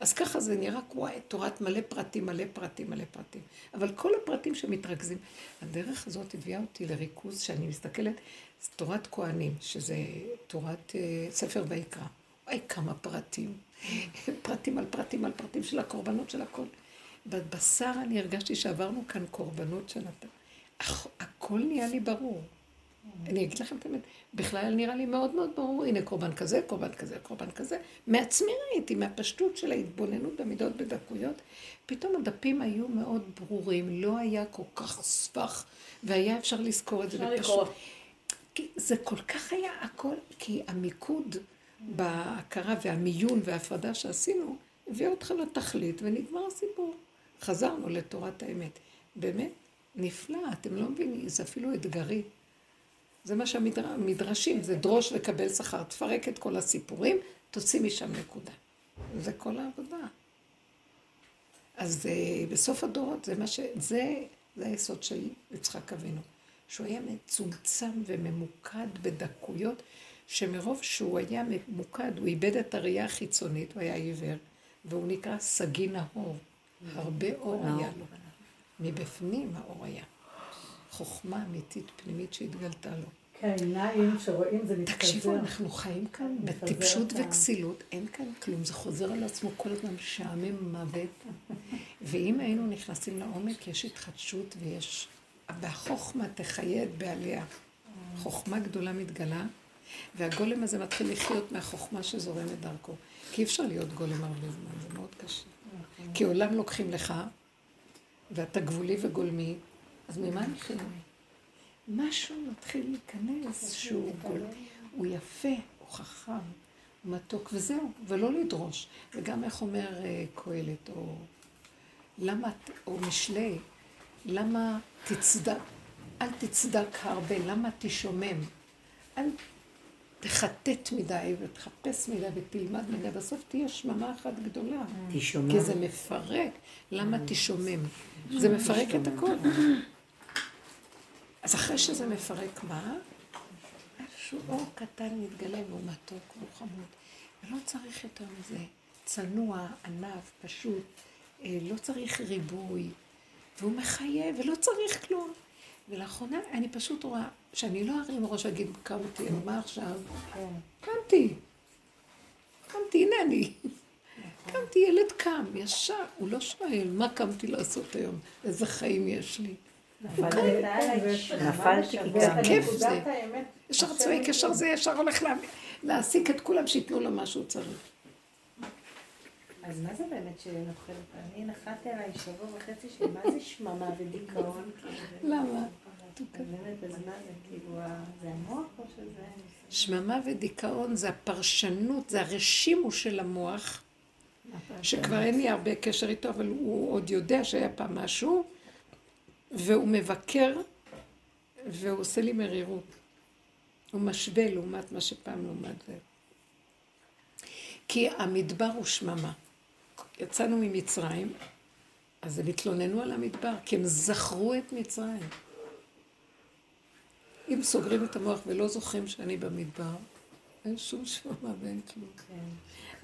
אז ככה זה נראה, וואי, תורת מלא פרטים, מלא פרטים, מלא פרטים. אבל כל הפרטים שמתרכזים, הדרך הזאת הביאה אותי לריכוז שאני מסתכלת, זה תורת כהנים, שזה תורת אה, ספר ויקרא. וואי, כמה פרטים. פרטים על פרטים על פרטים של הקורבנות של הכל. בבשר אני הרגשתי שעברנו כאן קורבנות של הת... הכ- הכל נהיה לי ברור. אני אגיד לכם את האמת, בכלל נראה לי מאוד מאוד ברור, הנה קורבן כזה, קורבן כזה, קורבן כזה. מעצמי ראיתי, מהפשטות של ההתבוננות במידות בדקויות, פתאום הדפים היו מאוד ברורים, לא היה כל כך סבך, והיה אפשר לזכור את זה אפשר לקרוא. זה כל כך היה הכל, כי המיקוד בהכרה והמיון וההפרדה שעשינו, הביא אותך לתכלית ונגמר הסיפור. חזרנו לתורת האמת. באמת, נפלא, אתם לא מבינים, זה אפילו אתגרי. זה מה שהמדרשים, זה דרוש וקבל שכר. תפרק את כל הסיפורים, תוציא משם נקודה. זה כל העבודה. אז uh, בסוף הדורות, זה מה ש... זה, זה היסוד של יצחק אבינו. שהוא היה מצומצם וממוקד בדקויות, שמרוב שהוא היה ממוקד, הוא איבד את הראייה החיצונית, הוא היה עיוור, והוא נקרא סגי נהור. הרבה אור היה לו. מבפנים האור היה. חוכמה אמיתית פנימית שהתגלתה לו. כעיניים שרואים זה מתחזר. תקשיבו, אנחנו חיים כאן בטיפשות וכסילות, אין כאן כלום, זה חוזר על עצמו כל הזמן משעמם מוות. ואם היינו נכנסים לעומק, יש התחדשות ויש... והחוכמה תחיה את בעליה. חוכמה גדולה מתגלה, והגולם הזה מתחיל לחיות מהחוכמה שזורמת דרכו. כי אי אפשר להיות גולם הרבה זמן, זה מאוד קשה. כי עולם לוקחים לך, ואתה גבולי וגולמי, אז ממה נחיה? משהו מתחיל להיכנס שהוא גול... הוא יפה, הוא חכם, הוא מתוק, וזהו, ולא לדרוש. וגם איך אומר אה, קהלת, או למה, או משלי, למה תצדק, אל תצדק הרבה, למה תשומם? אל תחטט מדי ותחפש מדי ותלמד מדי, בסוף תהיה שממה אחת גדולה. תשומם. כי זה מפרק. למה תשומם? זה מפרק את הכל. אז אחרי שזה מפרק, מה? איזשהו אור קטן מתגלה והוא מתוק והוא חמוד. ולא צריך יותר מזה. צנוע, ענף, פשוט. אה, לא צריך ריבוי. והוא מחייב, ולא צריך כלום. ולאחרונה אני פשוט רואה שאני לא ארים ראש ואגיד, קמתי, מה עכשיו? קמתי. קמתי, הנה אני. קמתי, ילד קם, ישר, הוא לא שואל, מה קמתי לעשות היום? איזה חיים יש לי? נפלתי נפלתי כי זה גם. כיף זה. ישר צועק, ישר זה, ישר הולך לה- להעסיק את כולם, שייתנו לו מה שהוא צריך. אז מה זה באמת שנוכל אותה? אני נחתי עליי שבוע וחצי של מה זה שממה ודיכאון? [laughs] כאילו, למה? באמת, אז מה זה? כאילו, ה- זה המוח או שזה... שממה ודיכאון זה הפרשנות, זה הרשימו של המוח, שכבר אין לי הרבה קשר איתו, אבל הוא עוד יודע שהיה פעם משהו, והוא מבקר, והוא עושה לי מרירות. הוא משווה לעומת מה שפעם לעומת זה. כי המדבר הוא שממה. יצאנו ממצרים, אז הם התלוננו על המדבר, כי הם זכרו את מצרים. אם סוגרים את המוח ולא זוכרים שאני במדבר, אין שום שממה ואין כלום.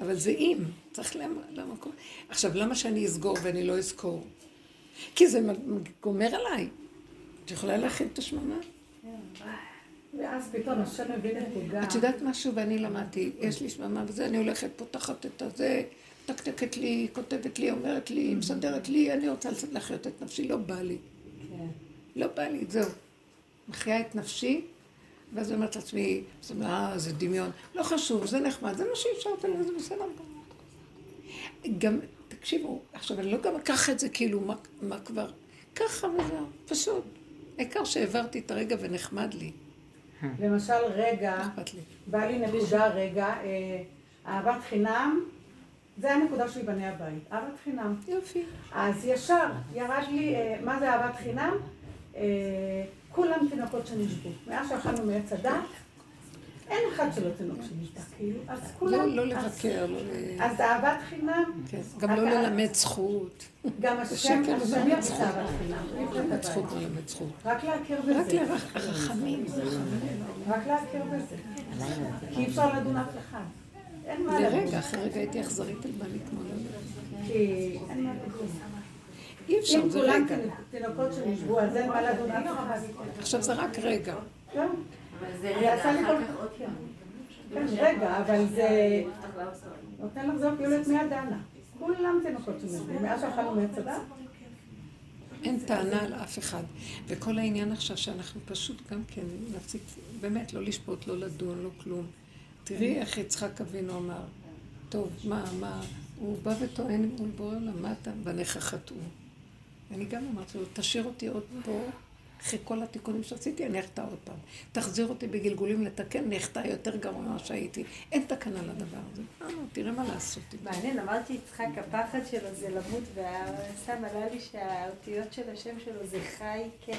אבל זה אם, צריך למ- למקום. עכשיו, למה שאני אסגור ואני לא אזכור? כי זה גומר עליי. את יכולה להכין את השממה? ואז פתאום השם מביא נקודה. את יודעת משהו ואני למדתי, יש לי שממה וזה, אני הולכת, פותחת את הזה, טקטקת לי, כותבת לי, אומרת לי, מסדרת לי, אני רוצה לצאת לחיות את נפשי, לא בא לי. לא בא לי, זהו. מחיה את נפשי, ואז אומרת לעצמי, זה מה, זה דמיון. לא חשוב, זה נחמד, זה מה שאפשרת לי, זה בסדר. גם, תקשיבו, עכשיו אני לא גם אקח את זה כאילו, מה, מה כבר? ככה וזהו, פשוט. העיקר שהעברתי את הרגע ונחמד לי, למשל, רגע. בא לי נקודה רגע, אה, אהבת חינם, זה הנקודה של בני הבית, אהבת חינם. יופי. אז ישר ירד לי, אה, מה זה אהבת חינם? אה, כולם תינוקות שנשבו. מאז שאכלנו מעץ הדת, אין אחד שלא תינוק שנשבע, כאילו, אז כולם... לא, לא אז- לבקר, לא ל... אז אהבת חינם, כן, גם לא ללמד זכות. גם השם, השם ללמד יצא. אהבת חינם. לא ללמד זכות, לא ללמד זכות. רק להכיר רק בזה. לרחמים. רק להכיר בזה. כי אי אפשר לדון אף אחד. אין מה. לרגע, אחרי רגע הייתי אכזרית על מה לדון. אי אפשר, אם זה רגע. תינוקות שנשבו, אז אין מה לדון אף אחד. עכשיו זה רק רגע. כן. אבל זה רגע, אחר כך עוד פעם. כן, רגע, אבל זה נותן לחזור כאילו את מי הדנה. כולם תינוקות שנשבו, מאז שאכלנו מעץ הדת. אין טענה על אף אחד. וכל העניין עכשיו שאנחנו פשוט גם כן נפסיק, באמת, לא לשפוט, לא לדון, לא כלום. תראי איך יצחק אבינו אמר, טוב, מה, מה, הוא בא וטוען מול בורא עולם, מה אתה, בניך חטאו. אני גם אמרתי לו, תשאיר אותי עוד פה, אחרי כל התיקונים שעשיתי, אני אחטא עוד פעם. תחזיר אותי בגלגולים לתקן, אני אחטא יותר גרוע ממה שהייתי. אין תקנה לדבר הזה. אה, נו, תראה מה לעשות. מעניין, אמרתי יצחק, הפחד שלו זה למות, והסתם עלה לי שהאותיות של השם שלו זה חי קץ.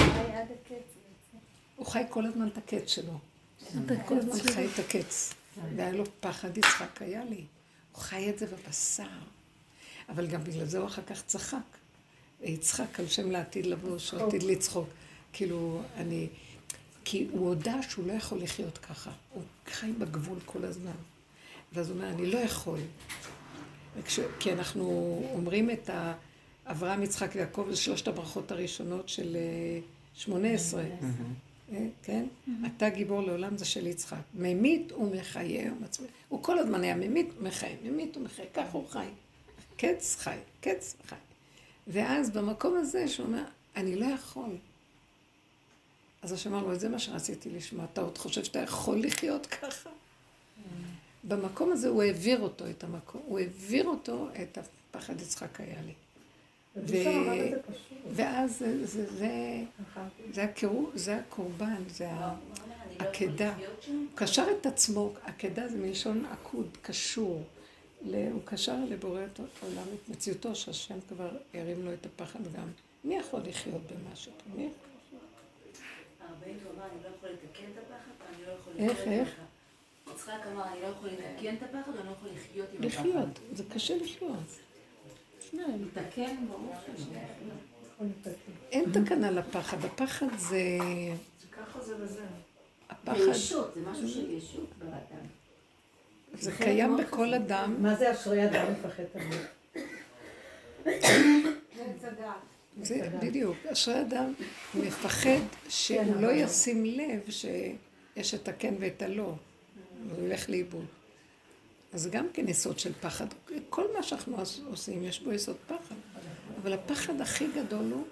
חי עד הקץ. הוא חי כל הזמן את הקץ שלו. כל הזמן חי את הקץ. והיה לו פחד יצחק, היה לי. הוא חי את זה בבשר. אבל גם בגלל זה הוא אחר כך צחק. יצחק על שם לעתיד לבוא, שעתיד לצחוק. כאילו, אני... כי הוא הודה שהוא לא יכול לחיות ככה. הוא חי בגבול כל הזמן. ואז הוא אומר, אני לא יכול. וכש... כי אנחנו אומרים את ה... אברהם, יצחק ויעקב, זה שלושת הברכות הראשונות של אה, שמונה עשרה. אה, כן? אתה גיבור לעולם זה של יצחק. ממית ומחיה ומצביע. הוא כל הזמן היה ממית ומחיה, ממית ומחיה, ככה הוא חי. קץ חי, קץ חי. ואז במקום הזה שהוא אומר, אני לא יכול. אז השם אמר לו, זה מה שרציתי לשמוע, אתה עוד חושב שאתה יכול לחיות ככה? במקום הזה הוא העביר אותו את המקום, הוא העביר אותו את הפחד יצחק היה לי. פשוט. ואז זה, זה, זה, זה, הקירוב, זה הקורבן, זה ה- עקדה. הוא קשר את עצמו, עקדה זה מלשון עקוד, קשור. הוא קשר לבורא את העולם, את מציאותו, שהשם כבר הרים לו את הפחד גם. מי יכול לחיות במשהו? מי יכול? הרבנית הוא אמר, אני לא יכול לתקן את הפחד, ואני לא יכול איך, לחיות איך? הפחד. יצחק אמר, אני לא יכול לתקן את הפחד, ואני לא יכול לחיות עם הפחד. לחיות, זה קשה לחיות. שזה. אין תקנה לפחד, הפחד זה... ככה זה וזה. הפחד, זה ישות, זה משהו של ישות באדם. זה קיים בכל אדם. מה זה אשרי אדם מפחד תמיד? זה בדיוק, אשרי אדם מפחד שהוא לא ישים לב שיש את הכן ואת הלא, הוא ילך לאיבוד. אז גם כן יסוד של פחד. כל מה שאנחנו עושים, יש בו יסוד פחד. אבל הפחד הכי גדול הוא,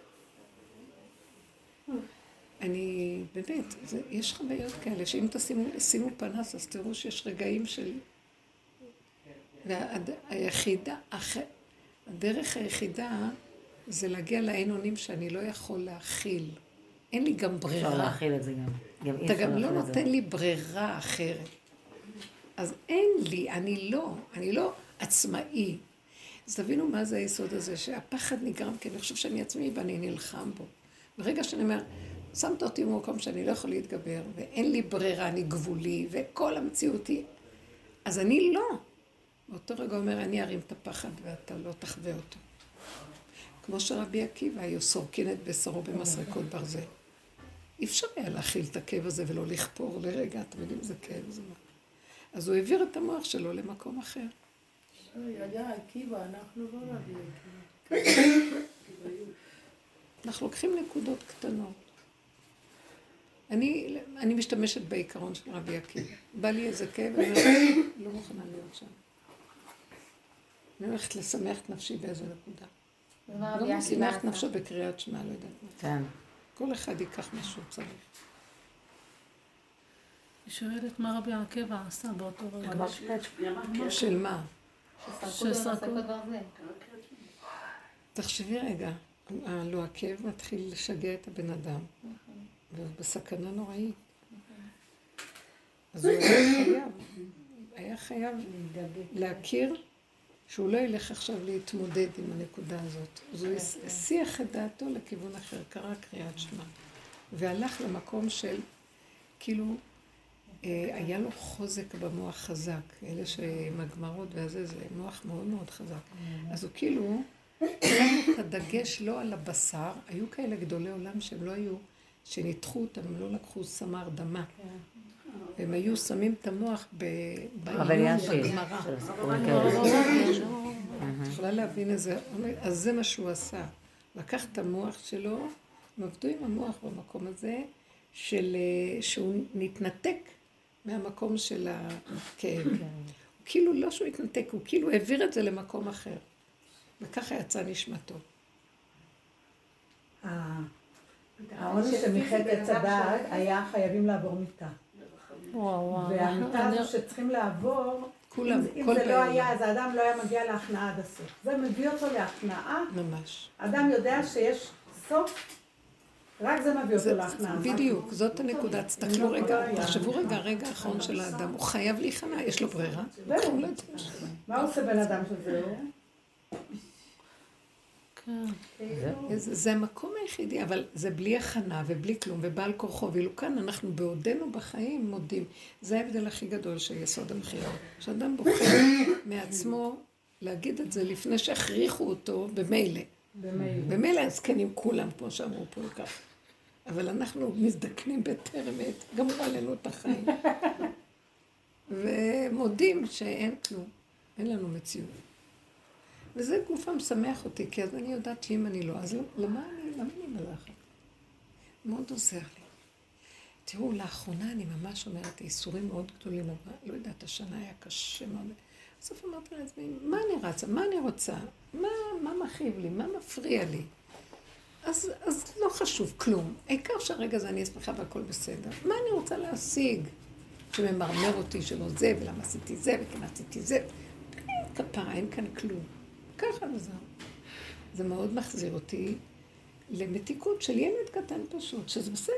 אני, באמת, זה, יש חוויות כאלה, שאם תשימו שימו פנס, אז תראו שיש רגעים של... והיחידה, הח... הדרך היחידה זה להגיע לעין אונים שאני לא יכול להכיל. אין לי גם אפשר ברירה. להכיל את זה גם. גם אתה אפשר גם לא. נותן לי ברירה אחרת. אז אין לי, אני לא, אני לא עצמאי. אז תבינו מה זה היסוד הזה, שהפחד נגרם כי אני חושב שאני עצמי ואני נלחם בו. ברגע שאני אומר, שמת אותי במקום שאני לא יכול להתגבר, ואין לי ברירה, אני גבולי, וכל המציאות היא... אז אני לא. באותו רגע אומר, אני ארים את הפחד ואתה לא תחווה אותו. כמו שרבי עקיבא היו סורקין את בשרו במסרקות ברזל. אי אפשר היה להכיל את הכאב הזה ולא לכפור לרגע, אתם יודעים איזה כאב זה. מה. אז הוא העביר את המוח שלו למקום אחר. אנחנו לוקחים נקודות קטנות. אני, אני משתמשת בעיקרון של רבי עקיבא. בא לי איזה כאב, אני אומרת, לא מוכנה להיות שם. אני הולכת לשמח את נפשי באיזה נקודה. לא שימח את? נפשו בקריאת שמע, לא יודעת מה. כן. כל אחד ייקח מה שהוא צריך. היא שואלת מה רבי עקיבא עשה באותו רגע. של מה? שסרקו. תחשבי רגע, הלא הכאב מתחיל לשגע את הבן אדם, והוא בסכנה נוראית. אז [coughs] הוא היה חייב היה חייב להכיר שהוא לא ילך עכשיו להתמודד עם הנקודה הזאת. אז הוא הסיח את דעתו לכיוון אחר, קרא קריאת שמע. והלך למקום של, כאילו, היה לו חוזק במוח חזק. אלה שעם הגמרות והזה, זה מוח מאוד מאוד חזק. אז הוא כאילו, שם את הדגש לא על הבשר, היו כאלה גדולי עולם שהם לא היו, שניתחו אותם, הם לא לקחו סמר דמה. הם היו שמים את המוח בעיון בגמרא. את יכולה להבין איזה... אז זה מה שהוא עשה. לקח את המוח שלו, הם עבדו עם המוח במקום הזה, של, שהוא נתנתק מהמקום של הכאב. כאילו לא שהוא התנתק, הוא כאילו העביר את זה למקום אחר. וככה יצא נשמתו. העונש של מחטא עץ הדעת היה חייבים לעבור מיטה. והמיטה הזו שצריכים לעבור, כולם, אם זה לא. היה, אז האדם לא היה מגיע להכנעה עד הסוף. זה מביא אותו להכנעה. ממש. האדם יודע שיש סוף, רק זה מביא אותו להכנעה. בדיוק, זאת הנקודה. תסתכלו לא רגע. תחשבו רגע, הרגע האחרון של האדם, הוא חייב להיכנע, יש לו ברירה. לא. מה עושה בן אדם שזהו? זה, זה המקום היחידי, אבל זה בלי הכנה ובלי כלום ובעל כורחו, ואילו כאן אנחנו בעודנו בחיים מודים. זה ההבדל הכי גדול של יסוד המכירה. שאדם בוחר [coughs] מעצמו להגיד את זה לפני שהכריחו אותו במילא. במילא. במילא הזקנים כולם, כמו שאמרו פה כך. אבל אנחנו מזדקנים בטרם עת, גמרו עלינו את החיים. ומודים שאין כלום, אין לנו מציאות. וזה גוף המשמח אותי, כי אז אני יודעת שאם אני לא, אז למה אני, למה אני מלאכת? מאוד עוזר לי. תראו, לאחרונה אני ממש אומרת, איסורים מאוד גדולים, אבל לא יודעת, השנה היה קשה מאוד. בסוף אמרתי לעצמי, מה אני רצה? מה אני רוצה? מה, מה מכאיב לי? מה מפריע לי? אז, אז לא חשוב כלום. העיקר שהרגע הזה אני אהיה שמחה והכל בסדר. מה אני רוצה להשיג? שממרמר אותי שלא זה, ולמה עשיתי זה, וכן עשיתי זה. אין כפרה, אין כאן כלום. ככה וזהו. זה מאוד מחזיר אותי למתיקות של ילד קטן פשוט, שזה בסדר.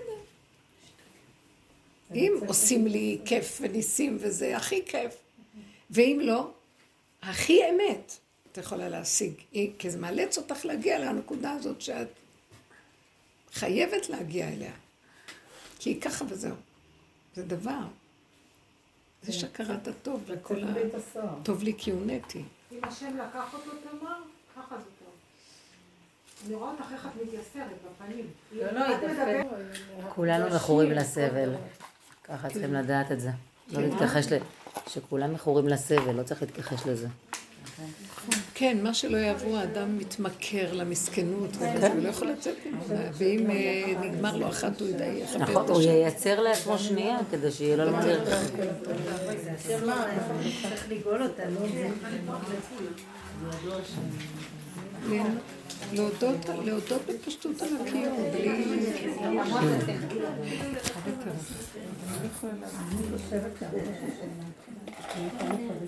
אם עושים לי כיף וניסים וזה, הכי כיף. ואם לא, הכי אמת את יכולה להשיג. כי זה מאלץ אותך להגיע לנקודה הזאת שאת חייבת להגיע אליה. כי היא ככה וזהו. זה דבר. זה שהכרת הטוב וכל ה... טוב לי כי הונאתי. אם השם לקח אותו תמר, ככה זה טוב. אני רואה אותך איך את מתייסרת בפנים. לא, לא, את היא מדברת- כולנו מכורים לסבל. ככה צריכים לדעת את זה. לא להתכחש ל... שכולם מכורים לסבל, לא צריך להתכחש לזה. כן, מה שלא יעברו, האדם מתמכר למסכנות, וכזה, הוא לא יכול לצאת ממנה, ואם אה, נגמר לו אחת, הוא ידע, יחפש נכון, הוא. ייצר לעצמו שנייה כדי שיהיה לו יותר. להודות בפשטות על הקיום, בלי...